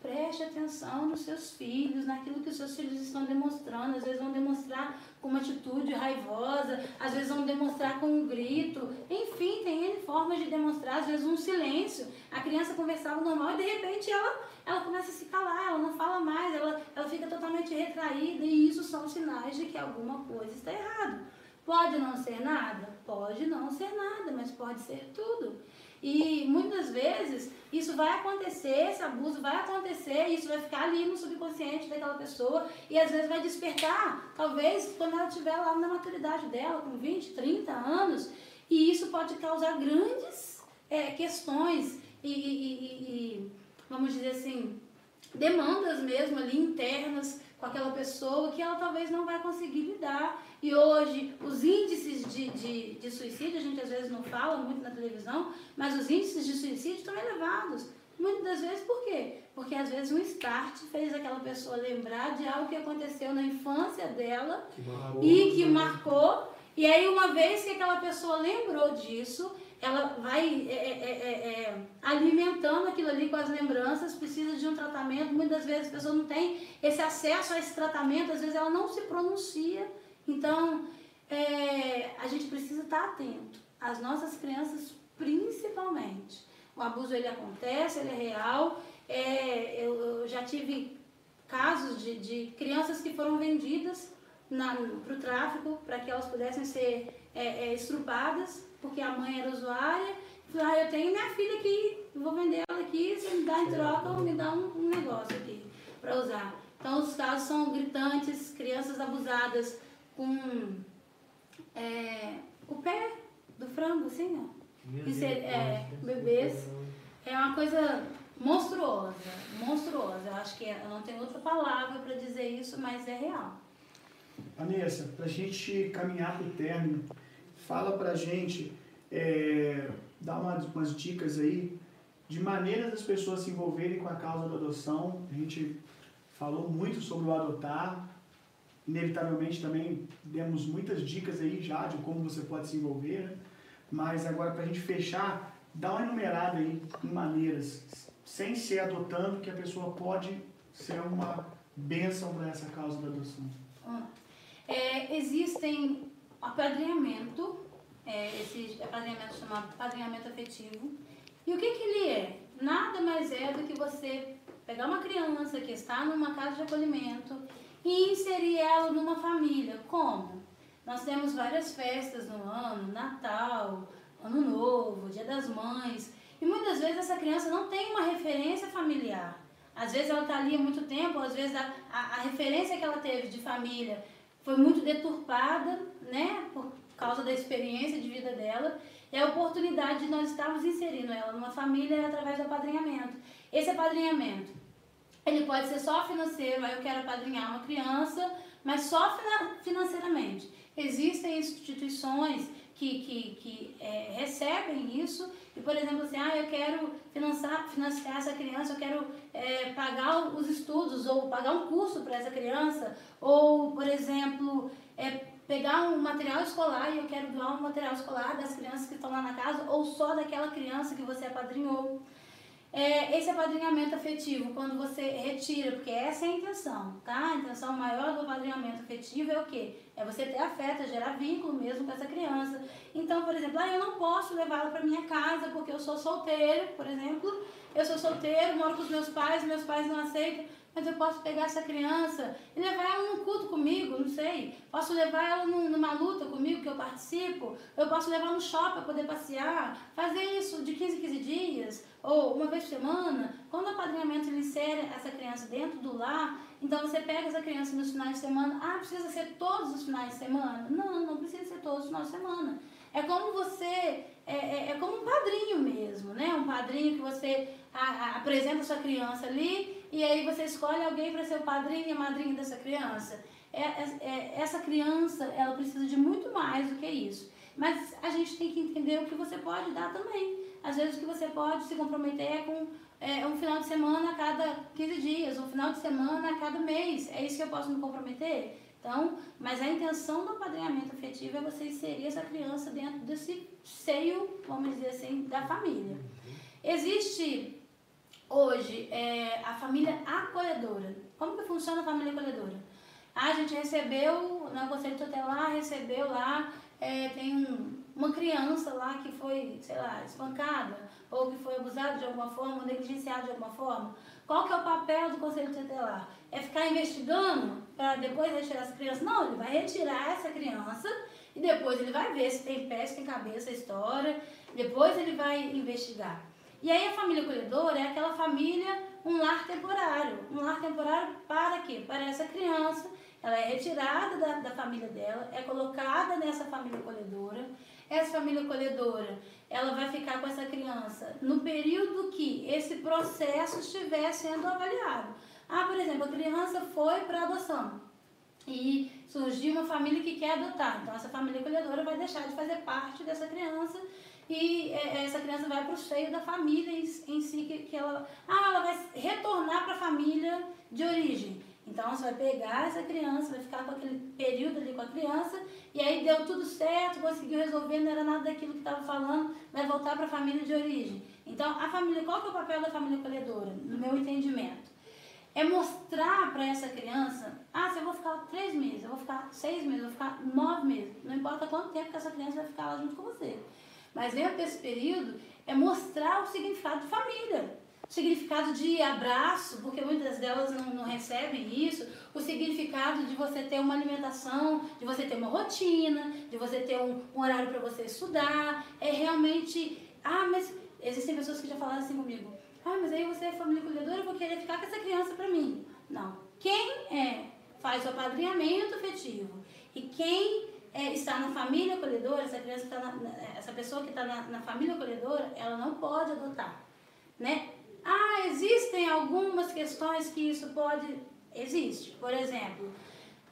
preste atenção nos seus filhos, naquilo que os seus filhos estão demonstrando. Às vezes vão demonstrar com uma atitude raivosa, às vezes vão demonstrar com um grito. Enfim, tem formas de demonstrar, às vezes um silêncio. A criança conversava normal e de repente ela, ela começa a se calar, ela não fala mais, ela, ela fica totalmente retraída e isso são sinais de que alguma coisa está errada. Pode não ser nada? Pode não ser nada, mas pode ser tudo. E muitas vezes isso vai acontecer, esse abuso vai acontecer, isso vai ficar ali no subconsciente daquela pessoa e às vezes vai despertar, talvez quando ela estiver lá na maturidade dela, com 20, 30 anos, e isso pode causar grandes é, questões e, e, e, e, vamos dizer assim, demandas mesmo ali internas com aquela pessoa que ela talvez não vai conseguir lidar. E hoje, os índices de, de, de suicídio, a gente às vezes não fala muito na televisão, mas os índices de suicídio estão elevados. Muitas das vezes, por quê? Porque às vezes um start fez aquela pessoa lembrar de algo que aconteceu na infância dela Que marcou, e que né? marcou. E aí, uma vez que aquela pessoa lembrou disso, ela vai é, é, é, é, alimentando aquilo ali com as lembranças, precisa de um tratamento. Muitas vezes a pessoa não tem esse acesso a esse tratamento, às vezes ela não se pronuncia. Então, é, a gente precisa estar atento. As nossas crianças, principalmente. O abuso ele acontece, ele é real. É, eu, eu já tive casos de, de crianças que foram vendidas para o tráfico, para que elas pudessem ser é, é, estrupadas, porque a mãe era usuária. Falei, ah, eu tenho minha filha aqui, vou vender ela aqui, você me dá em troca ou me dá um, um negócio aqui para usar. Então, os casos são gritantes, crianças abusadas com é, o pé do frango, assim, ó. Isso é- é, bebês. É uma coisa monstruosa, monstruosa. Eu acho que é- eu não tenho outra palavra para dizer isso, mas é real. Vanessa, para a gente caminhar para o término, fala para a gente, é, dá umas, umas dicas aí de maneiras das pessoas se envolverem com a causa da adoção. A gente falou muito sobre o adotar, inevitavelmente também demos muitas dicas aí já de como você pode se envolver, né? mas agora para a gente fechar, dá uma enumerada aí em maneiras, sem ser adotando, que a pessoa pode ser uma bênção para essa causa da adoção. É, existem apadrinhamento, é, esse apadrinhamento chama apadrinhamento afetivo. E o que, que ele é? Nada mais é do que você pegar uma criança que está numa casa de acolhimento e inserir ela numa família. Como? Nós temos várias festas no ano, Natal, Ano Novo, Dia das Mães, e muitas vezes essa criança não tem uma referência familiar. Às vezes ela está ali há muito tempo, às vezes a, a, a referência que ela teve de família foi muito deturpada, né, por causa da experiência de vida dela, e a oportunidade de nós estarmos inserindo ela numa família é através do apadrinhamento. Esse apadrinhamento, ele pode ser só financeiro, aí eu quero apadrinhar uma criança, mas só fina- financeiramente. Existem instituições que, que, que é, recebem isso, e por exemplo, assim, ah, eu quero financiar, financiar essa criança, eu quero é, pagar os estudos, ou pagar um curso para essa criança, ou, é, pegar um material escolar e eu quero doar um material escolar das crianças que estão lá na casa, ou só daquela criança que você apadrinhou. É, esse apadrinhamento afetivo, quando você retira, porque essa é a intenção, tá? A intenção maior do apadrinhamento afetivo é o quê? É você ter afeto, é gerar vínculo mesmo com essa criança. Então, por exemplo, ah, eu não posso levá-la para minha casa porque eu sou solteiro, por exemplo. Eu sou solteiro, moro com os meus pais, meus pais não aceitam, mas eu posso pegar essa criança e levar ela num culto comigo, não sei. Posso levar ela num- numa luta comigo que eu participo. Eu posso levar no shopping para poder passear. Fazer isso de 15 em 15 dias ou uma vez por semana. Quando o apadrinhamento insere essa criança dentro do lar, então você pega essa criança nos finais de semana. Ah, precisa ser todos os finais de semana? Não, não precisa ser todos os finais de semana. É como você, é, é, é como um padrinho mesmo, né? Um padrinho que você a- a- apresenta a sua criança ali e aí você escolhe alguém para ser o padrinho e a madrinha dessa criança. É, é- é- essa criança, ela precisa de muito mais do que isso. Mas a gente tem que entender o que você pode dar também. Às vezes o que você pode se comprometer é com é, um final de semana a cada 15 dias, um final de semana a cada mês. É isso que eu posso me comprometer? Então, mas a intenção do apadrinhamento afetivo é você inserir essa criança dentro desse seio, vamos dizer assim, da família. Existe hoje é, a família acolhedora. Como que funciona a família acolhedora? Ah, a gente recebeu, no Conselho Tutelar, recebeu lá, é, tem um- uma criança lá que foi, sei lá, espancada, ou que foi abusada de alguma forma, ou negligenciada de alguma forma. Qual que é o papel do conselho tutelar? É ficar investigando para depois retirar essa criança? Não, ele vai retirar essa criança e depois ele vai ver se tem pé, se tem cabeça a história, depois ele vai investigar. E aí a família acolhedora é aquela família, um lar temporário. Um lar temporário para quê? Para essa criança. Ela é retirada da, da família dela, é colocada nessa família acolhedora. Essa família acolhedora, ela vai ficar com essa criança no período que esse processo estiver sendo avaliado. Ah, por exemplo, a criança foi para adoção e surgiu uma família que quer adotar. Então, essa família acolhedora vai deixar de fazer parte dessa criança e é, essa criança vai para o seio da família em, em si, que, que ela, ah, ela vai retornar para a família de origem. Então você vai pegar essa criança, vai ficar com aquele período ali com a criança, e aí deu tudo certo, conseguiu resolver, não era nada daquilo que estava falando, vai voltar para a família de origem. Então, a família, qual que é o papel da família acolhedora, no meu entendimento? É mostrar para essa criança, ah, se eu vou ficar três meses, eu vou ficar seis meses, eu vou ficar nove meses, não importa quanto tempo que essa criança vai ficar lá junto com você. Mas dentro desse período, é mostrar o significado de família significado de abraço, porque muitas delas não, não, recebem isso, o significado de você ter uma alimentação, de você ter uma rotina, de você ter um, um horário para você estudar, é realmente, ah, mas existem pessoas que já falaram assim comigo, ah, mas aí você é família acolhedora, eu vou querer ficar com essa criança para mim. Não. Quem é, faz o apadrinhamento afetivo e quem é, está na família acolhedora, essa criança está na, essa pessoa que está na, na família acolhedora, ela não pode adotar, né? Ah, existem algumas questões que isso pode. Existe. Por exemplo,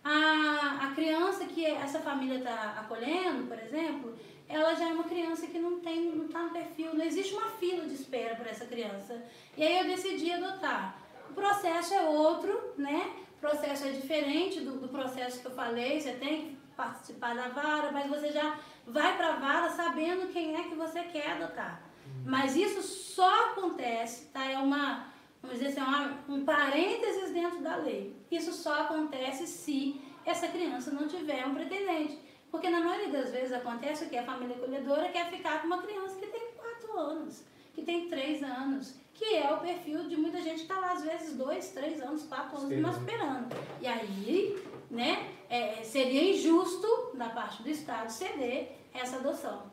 a, a criança que essa família está acolhendo, por exemplo, ela já é uma criança que não tem, não está no perfil, não existe uma fila de espera para essa criança. E aí eu decidi adotar. O processo é outro, né? O processo é diferente do, do processo que eu falei, você tem que participar da vara, mas você já vai para a vara sabendo quem é que você quer adotar. Mas isso só acontece, tá? É uma, vamos dizer assim, uma, um parênteses dentro da lei. Isso só acontece se essa criança não tiver um pretendente. Porque na maioria das vezes acontece que a família acolhedora quer ficar com uma criança que tem 4 anos, que tem 3 anos, que é o perfil de muita gente que está lá, às vezes, 2, 3 anos, 4 anos, mas esperando. E aí, né, é, seria injusto da parte do Estado ceder essa adoção.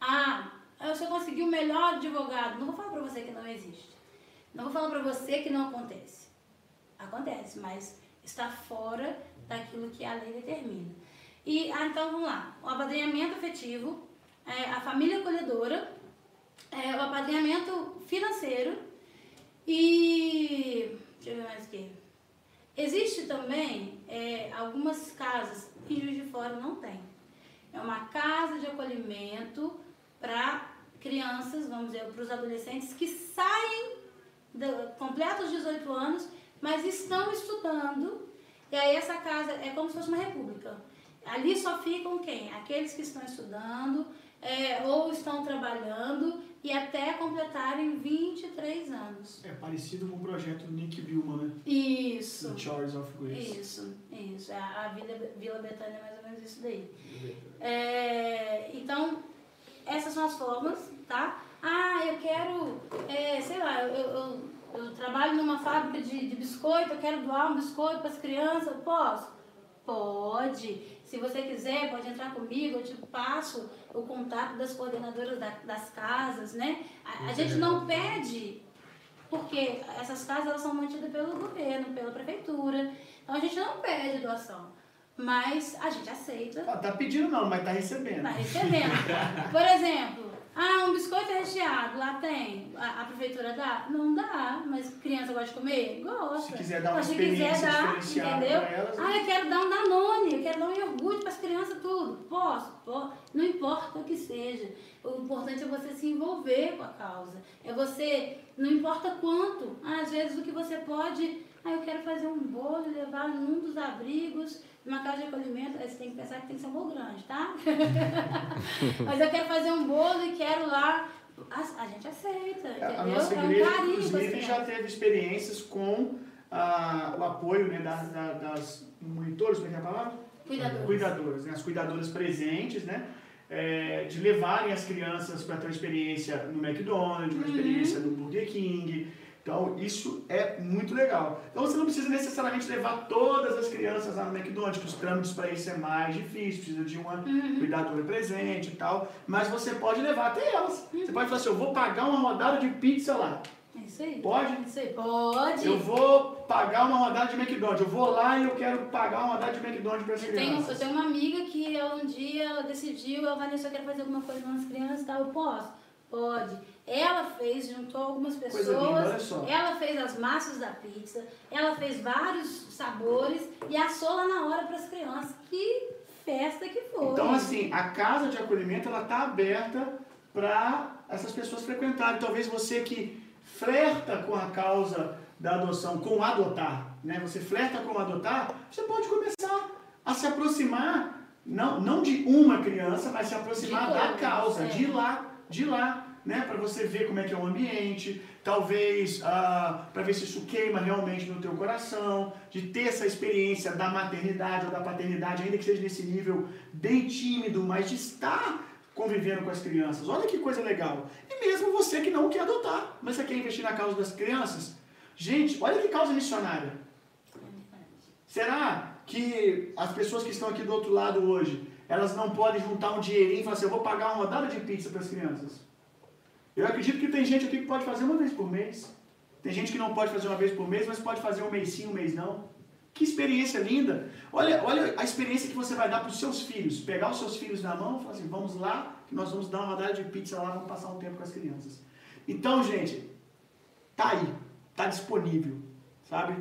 Ah, você conseguiu o melhor advogado. Não vou falar para você que não existe. Não vou falar para você que não acontece. Acontece, mas está fora daquilo que a lei determina. E, ah, então vamos lá. O apadrinhamento afetivo, é, a família acolhedora, é, o apadrinhamento financeiro e. Deixa eu ver mais aqui. Existe também é, algumas casas que Juiz de Fora não tem. É uma casa de acolhimento para crianças, vamos dizer, para os adolescentes que saem, completam os 18 anos, mas estão estudando. E aí essa casa é como se fosse uma república. Ali só ficam quem? Aqueles que estão estudando é, ou estão trabalhando e até completarem 23 anos. É parecido com o projeto do Nick Billman, né? Isso. The Shores of Grace. Isso, isso. A, a Vila, Vila Betânia é mais ou menos isso daí. É, então, essas são as formas, tá? Ah, eu quero, é, sei lá, eu, eu, eu, trabalho numa fábrica de, de biscoito, eu quero doar um biscoito para as crianças, posso? Pode. Se você quiser, pode entrar comigo, eu te passo o contato das coordenadoras da, das casas, né? A, a gente não pede, porque essas casas elas são mantidas pelo governo, pela prefeitura. Então a gente não pede doação. Mas a gente aceita. Ah, tá pedindo não, mas tá recebendo. Tá recebendo. Por exemplo, ah, um biscoito recheado, lá tem. A, a, prefeitura dá? Não dá, mas criança gosta de comer? Gosta. Se quiser dar uma mas se experiência quiser dar, entendeu? Elas, ah, eu quero dar um Danone, eu quero dar um iogurte para as crianças, tudo. Posso? Posso. Não importa o que seja. O importante é você se envolver com a causa. É você, não importa quanto. Às vezes o que você pode... Ah, eu quero fazer um bolo e levar num dos abrigos uma casa de acolhimento, você tem que pensar que tem que ser um bolo grande, tá? Mas eu quero fazer um bolo e quero lá. A, a gente aceita, é, entendeu? A nossa é um igreja, carinho inclusive, já teve experiências com ah, o apoio né, das, das monitores, como é que é a palavra? Cuidadoras. Cuidadoras, né, as cuidadoras presentes, né? É, de levarem as crianças para ter uma experiência no McDonald's, uma uhum. experiência no Burger King, Então, isso é muito legal. Então, você não precisa necessariamente levar todas as crianças lá no McDonald's, que os trâmites para isso é mais difícil, precisa de uma cuidadora presente e tal. Mas você pode levar até elas. Você pode falar assim, eu vou pagar uma rodada de pizza lá. É isso aí. Pode? É Isso aí. Pode. Eu vou pagar uma rodada de McDonald's. Eu vou lá e eu quero pagar uma rodada de McDonald's para as Eu tenho, eu crianças. tenho uma amiga que um dia ela decidiu, ela Vanessa, eu quero fazer alguma coisa com as crianças, tá? Eu posso? Pode. Ela fez, juntou algumas pessoas. linda. Ela fez as massas da pizza, ela fez vários sabores e assou lá na hora para as crianças. Que festa que foi. Então, assim, a casa de acolhimento ela está aberta para essas pessoas frequentarem. Talvez você que flerta com a causa da adoção, com adotar, né? Você flerta com adotar, você pode começar a se aproximar, não, não de uma criança, mas se aproximar De da causa, é. de lá, de lá, né? Para você ver como é que é o ambiente, talvez ah, para ver se isso queima realmente no teu coração, de ter essa experiência da maternidade ou da paternidade, ainda que seja nesse nível bem tímido, mas de estar convivendo com as crianças. Olha que coisa legal. E mesmo você que não quer adotar, mas você quer investir na causa das crianças, gente, olha que causa missionária. Será que as pessoas que estão aqui do outro lado hoje, elas não podem juntar um dinheirinho e falar assim, eu vou pagar uma rodada de pizza para as crianças? Eu acredito que tem gente aqui que pode fazer uma vez por mês. Tem gente que não pode fazer uma vez por mês, mas pode fazer um mês sim, um mês não. Que experiência linda! Olha, olha a experiência que você vai dar para os seus filhos. Pegar os seus filhos na mão e falar assim, vamos lá, que nós vamos dar uma rodada de pizza lá, vamos passar um tempo com as crianças. Então, gente, tá aí, tá disponível, sabe?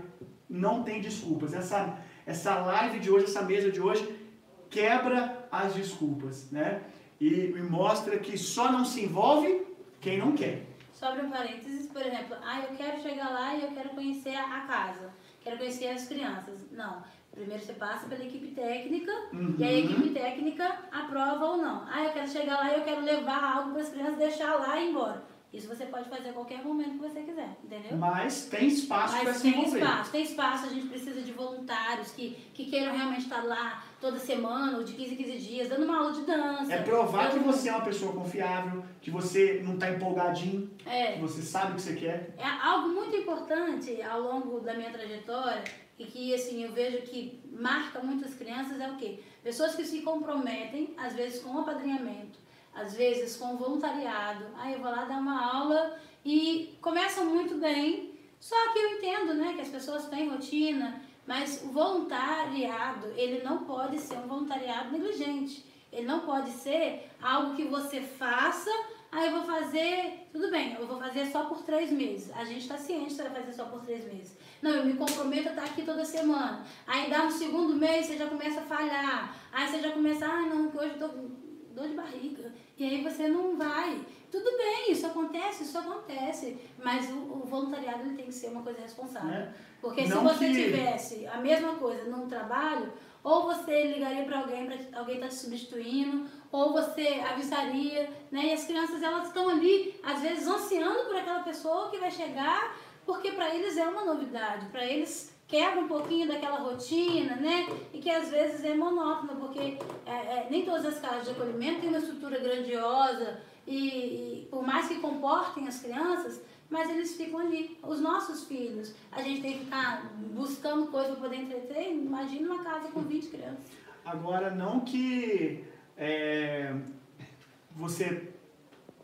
Não tem desculpas. Essa, essa live de hoje, essa mesa de hoje, quebra as desculpas, né? E, e mostra que só não se envolve quem não quer. Sobre um parênteses, por exemplo, ah, eu quero chegar lá e eu quero conhecer a casa, quero conhecer as crianças. Não. Primeiro você passa pela equipe técnica Uhum. e a equipe técnica aprova ou não. Ah, eu quero chegar lá e eu quero levar algo para as crianças, deixar lá e ir embora. Isso você pode fazer a qualquer momento que você quiser, entendeu? Mas tem espaço para se tem envolver. espaço, tem espaço, a gente precisa de voluntários que, que queiram realmente estar lá toda semana ou de 15 em 15 dias, dando uma aula de dança. É provar que você é uma pessoa confiável, que você não está empolgadinho, É, que você sabe o que você quer. É algo muito importante ao longo da minha trajetória e que assim eu vejo que marca muitas crianças é o quê? Pessoas que se comprometem, às vezes com o apadrinhamento, às vezes com voluntariado. Aí eu vou lá dar uma aula e começam muito bem. Só que eu entendo, né, que as pessoas têm rotina, mas o voluntariado, ele não pode ser um voluntariado negligente. Ele não pode ser algo que você faça Aí eu vou fazer, tudo bem, eu vou fazer só por três meses. A gente está ciente que vai fazer só por três meses. Não, eu me comprometo a estar aqui toda semana. Aí dá no segundo mês, você já começa a falhar. Aí você já começa, ah, não, que hoje eu tô dor de barriga. E aí você não vai. Tudo bem, isso acontece, isso acontece. Mas o, o voluntariado ele tem que ser uma coisa responsável. Né? Porque se Não você que- tivesse a mesma coisa num trabalho, ou você ligaria para alguém, para alguém estar te substituindo, ou você avisaria, né? E as crianças elas estão ali, às vezes ansiando por aquela pessoa que vai chegar, porque para eles é uma novidade, para eles quebra um pouquinho daquela rotina, né? E que às vezes é monótona, porque é, é, nem todas as casas de acolhimento têm uma estrutura grandiosa e, e por mais que comportem as crianças, mas eles ficam ali. Os nossos filhos, a gente tem que ficar buscando coisa para poder entreter. Imagina uma casa com 20 crianças. Agora, não que é, você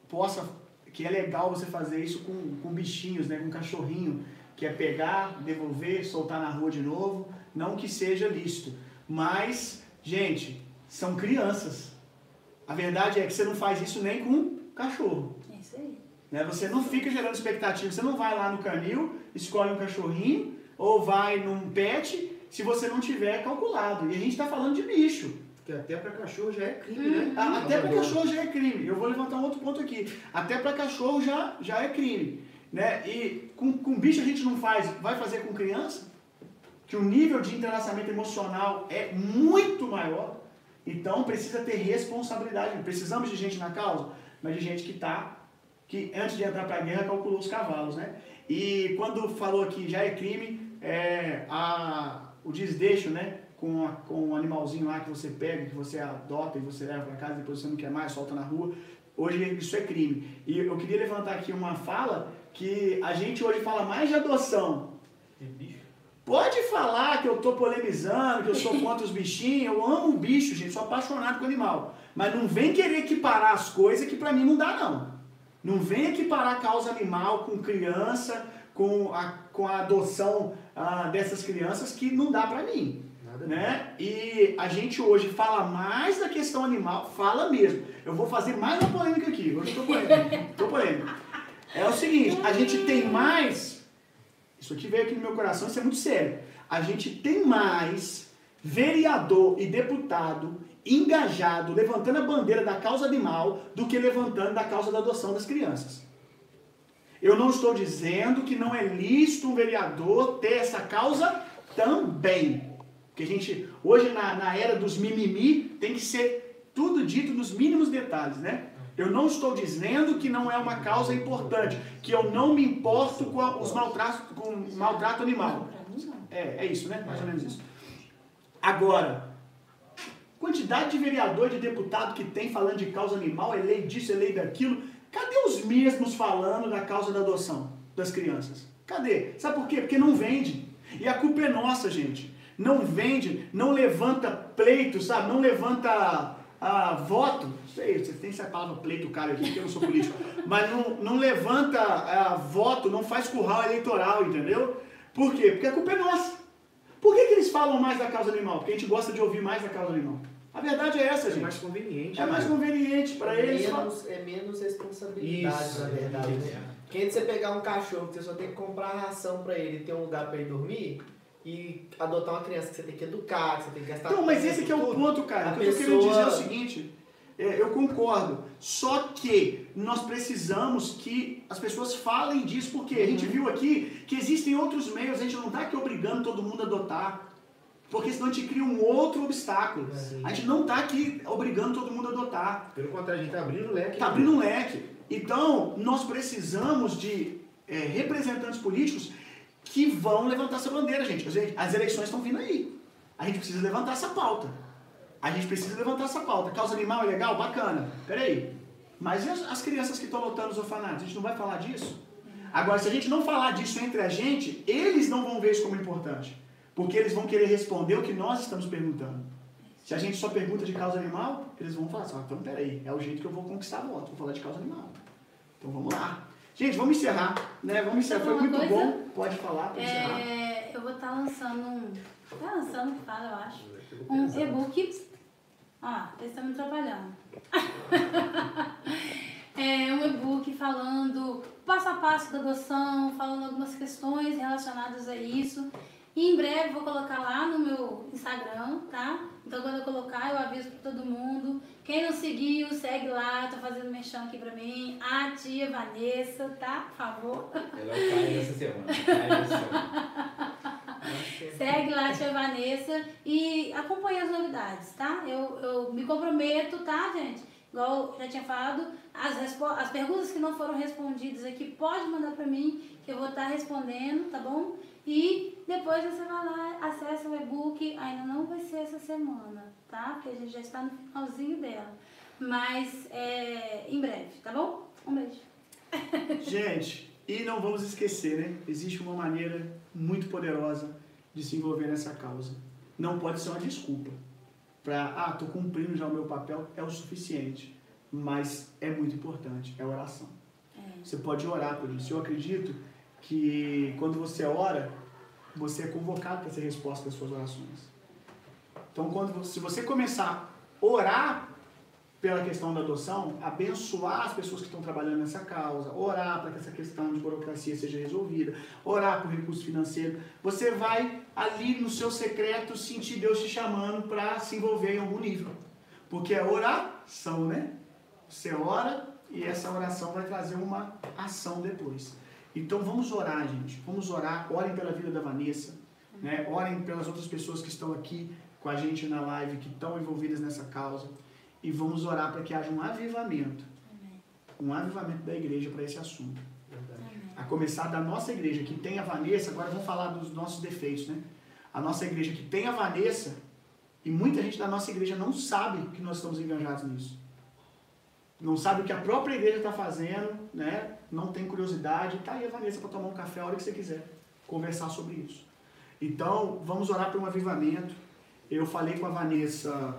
possa, que é legal você fazer isso com, com bichinhos, né, com cachorrinho, que é pegar, devolver, soltar na rua de novo, não que seja lícito. Mas, gente, são crianças. A verdade é que você não faz isso nem com cachorro. É isso aí. Né? Você não fica gerando expectativa, você não vai lá no canil, escolhe um cachorrinho, ou vai num pet, se você não tiver calculado. E a gente está falando de bicho. Porque até para cachorro já é crime, né? A- Até para cachorro já é crime. Eu vou levantar um outro ponto aqui. Até para cachorro já, já é crime. Né? E com, com bicho a gente não faz, vai fazer com criança? Que o nível de entrelaçamento emocional é muito maior. Então precisa ter responsabilidade. Precisamos de gente na causa, mas de gente que está, que antes de entrar para a guerra calculou os cavalos. Né? E quando falou que já é crime, é, a, o desdeixo, né? Com, a, com o animalzinho lá que você pega, que você adota e você leva para casa, depois você não quer mais, solta na rua. Hoje isso é crime. E eu queria levantar aqui uma fala que a gente hoje fala mais de adoção. De bicho. Pode falar que eu tô polemizando, que eu sou contra os bichinhos, eu amo o bicho, gente, sou apaixonado com animal. Mas não vem querer equiparar as coisas que pra mim não dá, não. Não vem equiparar a causa animal com criança, com a, com a adoção ah, dessas crianças que não dá pra mim. Nada Né? E a gente hoje fala mais da questão animal, fala mesmo. Eu vou fazer mais uma polêmica aqui, hoje eu tô polêmico. tô polêmico. É o seguinte, a gente tem mais. Isso aqui veio aqui no meu coração, isso é muito sério. A gente tem mais vereador e deputado engajado, levantando a bandeira da causa animal, do que levantando da causa da adoção das crianças. Eu não estou dizendo que não é lícito um vereador ter essa causa também. Porque a gente, hoje na, na era dos mimimi, tem que ser tudo dito nos mínimos detalhes, né? Eu não estou dizendo que não é uma causa importante, que eu não me importo com a- os maltratos, com o maltrato animal. É, é isso, né? Mais ou menos isso. Agora, quantidade de vereador e de deputado que tem falando de causa animal, é lei disso, é lei daquilo. Cadê os mesmos falando da causa da adoção das crianças? Cadê? Sabe por quê? Porque não vende. E a culpa é nossa, gente. Não vende, não levanta pleito, sabe? Não levanta ah, voto. Sei, você tem essa palavra pleito, cara, aqui, que eu não sou político. Mas não, não levanta ah, voto, não faz curral eleitoral, entendeu? Por quê? Porque a culpa é nossa. Por que, que eles falam mais da causa animal? Porque a gente gosta de ouvir mais da causa animal. A verdade é essa, É gente. mais conveniente. É mais né? conveniente para eles. falar- menos, é menos responsabilidade, Isso, na verdade. isso. Né? Porque antes de você pegar um cachorro que você só tem que comprar ração pra ele e ter um lugar pra ele dormir, e adotar uma criança que você tem que educar, que você tem que gastar Então, mas esse que é o tudo. ponto, cara. A O que eu tô querendo pessoa- dizer é o seguinte. é, eu concordo. Só que nós precisamos que as pessoas falem disso, porque a gente viu aqui que existem outros meios, a gente não está aqui obrigando todo mundo a adotar. Porque senão a gente cria um outro obstáculo. Sim. A gente não está aqui obrigando todo mundo a adotar. Pelo contrário, a gente tá abrindo o leque. Está abrindo um leque. Então, nós precisamos de é, representantes políticos que vão levantar essa bandeira, gente. As- eleições estão vindo aí. A gente precisa levantar essa pauta. A gente precisa levantar essa pauta. Causa animal é legal? Bacana. Peraí. Mas e as, as crianças que estão lotando os orfanatos? A gente não vai falar disso? Agora, se a gente não falar disso entre a gente, eles não vão ver isso como importante. Porque eles vão querer responder o que nós estamos perguntando. Se a gente só pergunta de causa animal, eles vão falar assim, "Ah, então peraí, é o jeito que eu vou conquistar voto, vou falar de causa animal. Então vamos lá. Gente, vamos encerrar, né? Vamos encerrar. Foi muito coisa? bom. Pode falar para encerrar. É, eu vou estar lançando um. Tá lançando, fala, eu acho. Um e-book. Ah, eles estão me atrapalhando. é um e-book falando passo a passo da adoção, falando algumas questões relacionadas a isso. E em breve vou colocar lá no meu Instagram, tá? Então quando eu colocar, eu aviso pra todo mundo. Quem não seguiu, segue lá, tô fazendo mexão aqui pra mim. A tia Vanessa, tá? Por favor. Ela é o Caio dessa semana. Dessa semana. Segue lá, tia Vanessa, e acompanha as novidades, tá? Eu, eu me comprometo, tá, gente? Igual eu já tinha falado, as, as perguntas que não foram respondidas aqui, pode mandar pra mim, que eu vou estar respondendo, tá bom? E depois você vai lá, acessa o e-book, ainda não vai ser essa semana, tá? Porque a gente já está no finalzinho dela. Mas é, em breve, tá bom? Um beijo. Gente, e não vamos esquecer, né? Existe uma maneira muito poderosa de se envolver nessa causa. Não pode ser uma desculpa para, ah, tô cumprindo já o meu papel, é o suficiente. Mas é muito importante, é oração. Você pode orar por isso. Eu acredito que quando você ora, você é convocado para ser resposta das suas orações. Então, quando, se você começar a orar pela questão da adoção, abençoar as pessoas que estão trabalhando nessa causa, orar para que essa questão de burocracia seja resolvida, orar por recurso financeiro, você vai ali no seu secreto sentir Deus te chamando para se envolver em algum nível. Porque é oração, né? Você ora e essa oração vai trazer uma ação depois. Então vamos orar, gente. Vamos orar. Orem pela vida da Vanessa. Né? Orem pelas outras pessoas que estão aqui com a gente na live, que estão envolvidas nessa causa. E vamos orar para que haja um avivamento. Um avivamento da igreja para esse assunto. A começar da nossa igreja, que tem a Vanessa, agora vamos falar dos nossos defeitos, né? A nossa igreja que tem a Vanessa, e muita gente da nossa igreja não sabe que nós estamos engajados nisso. Não sabe o que a própria igreja está fazendo, né? Não tem curiosidade, tá aí a Vanessa para tomar um café a hora que você quiser, conversar sobre isso. Então, vamos orar por um avivamento. Eu falei com a Vanessa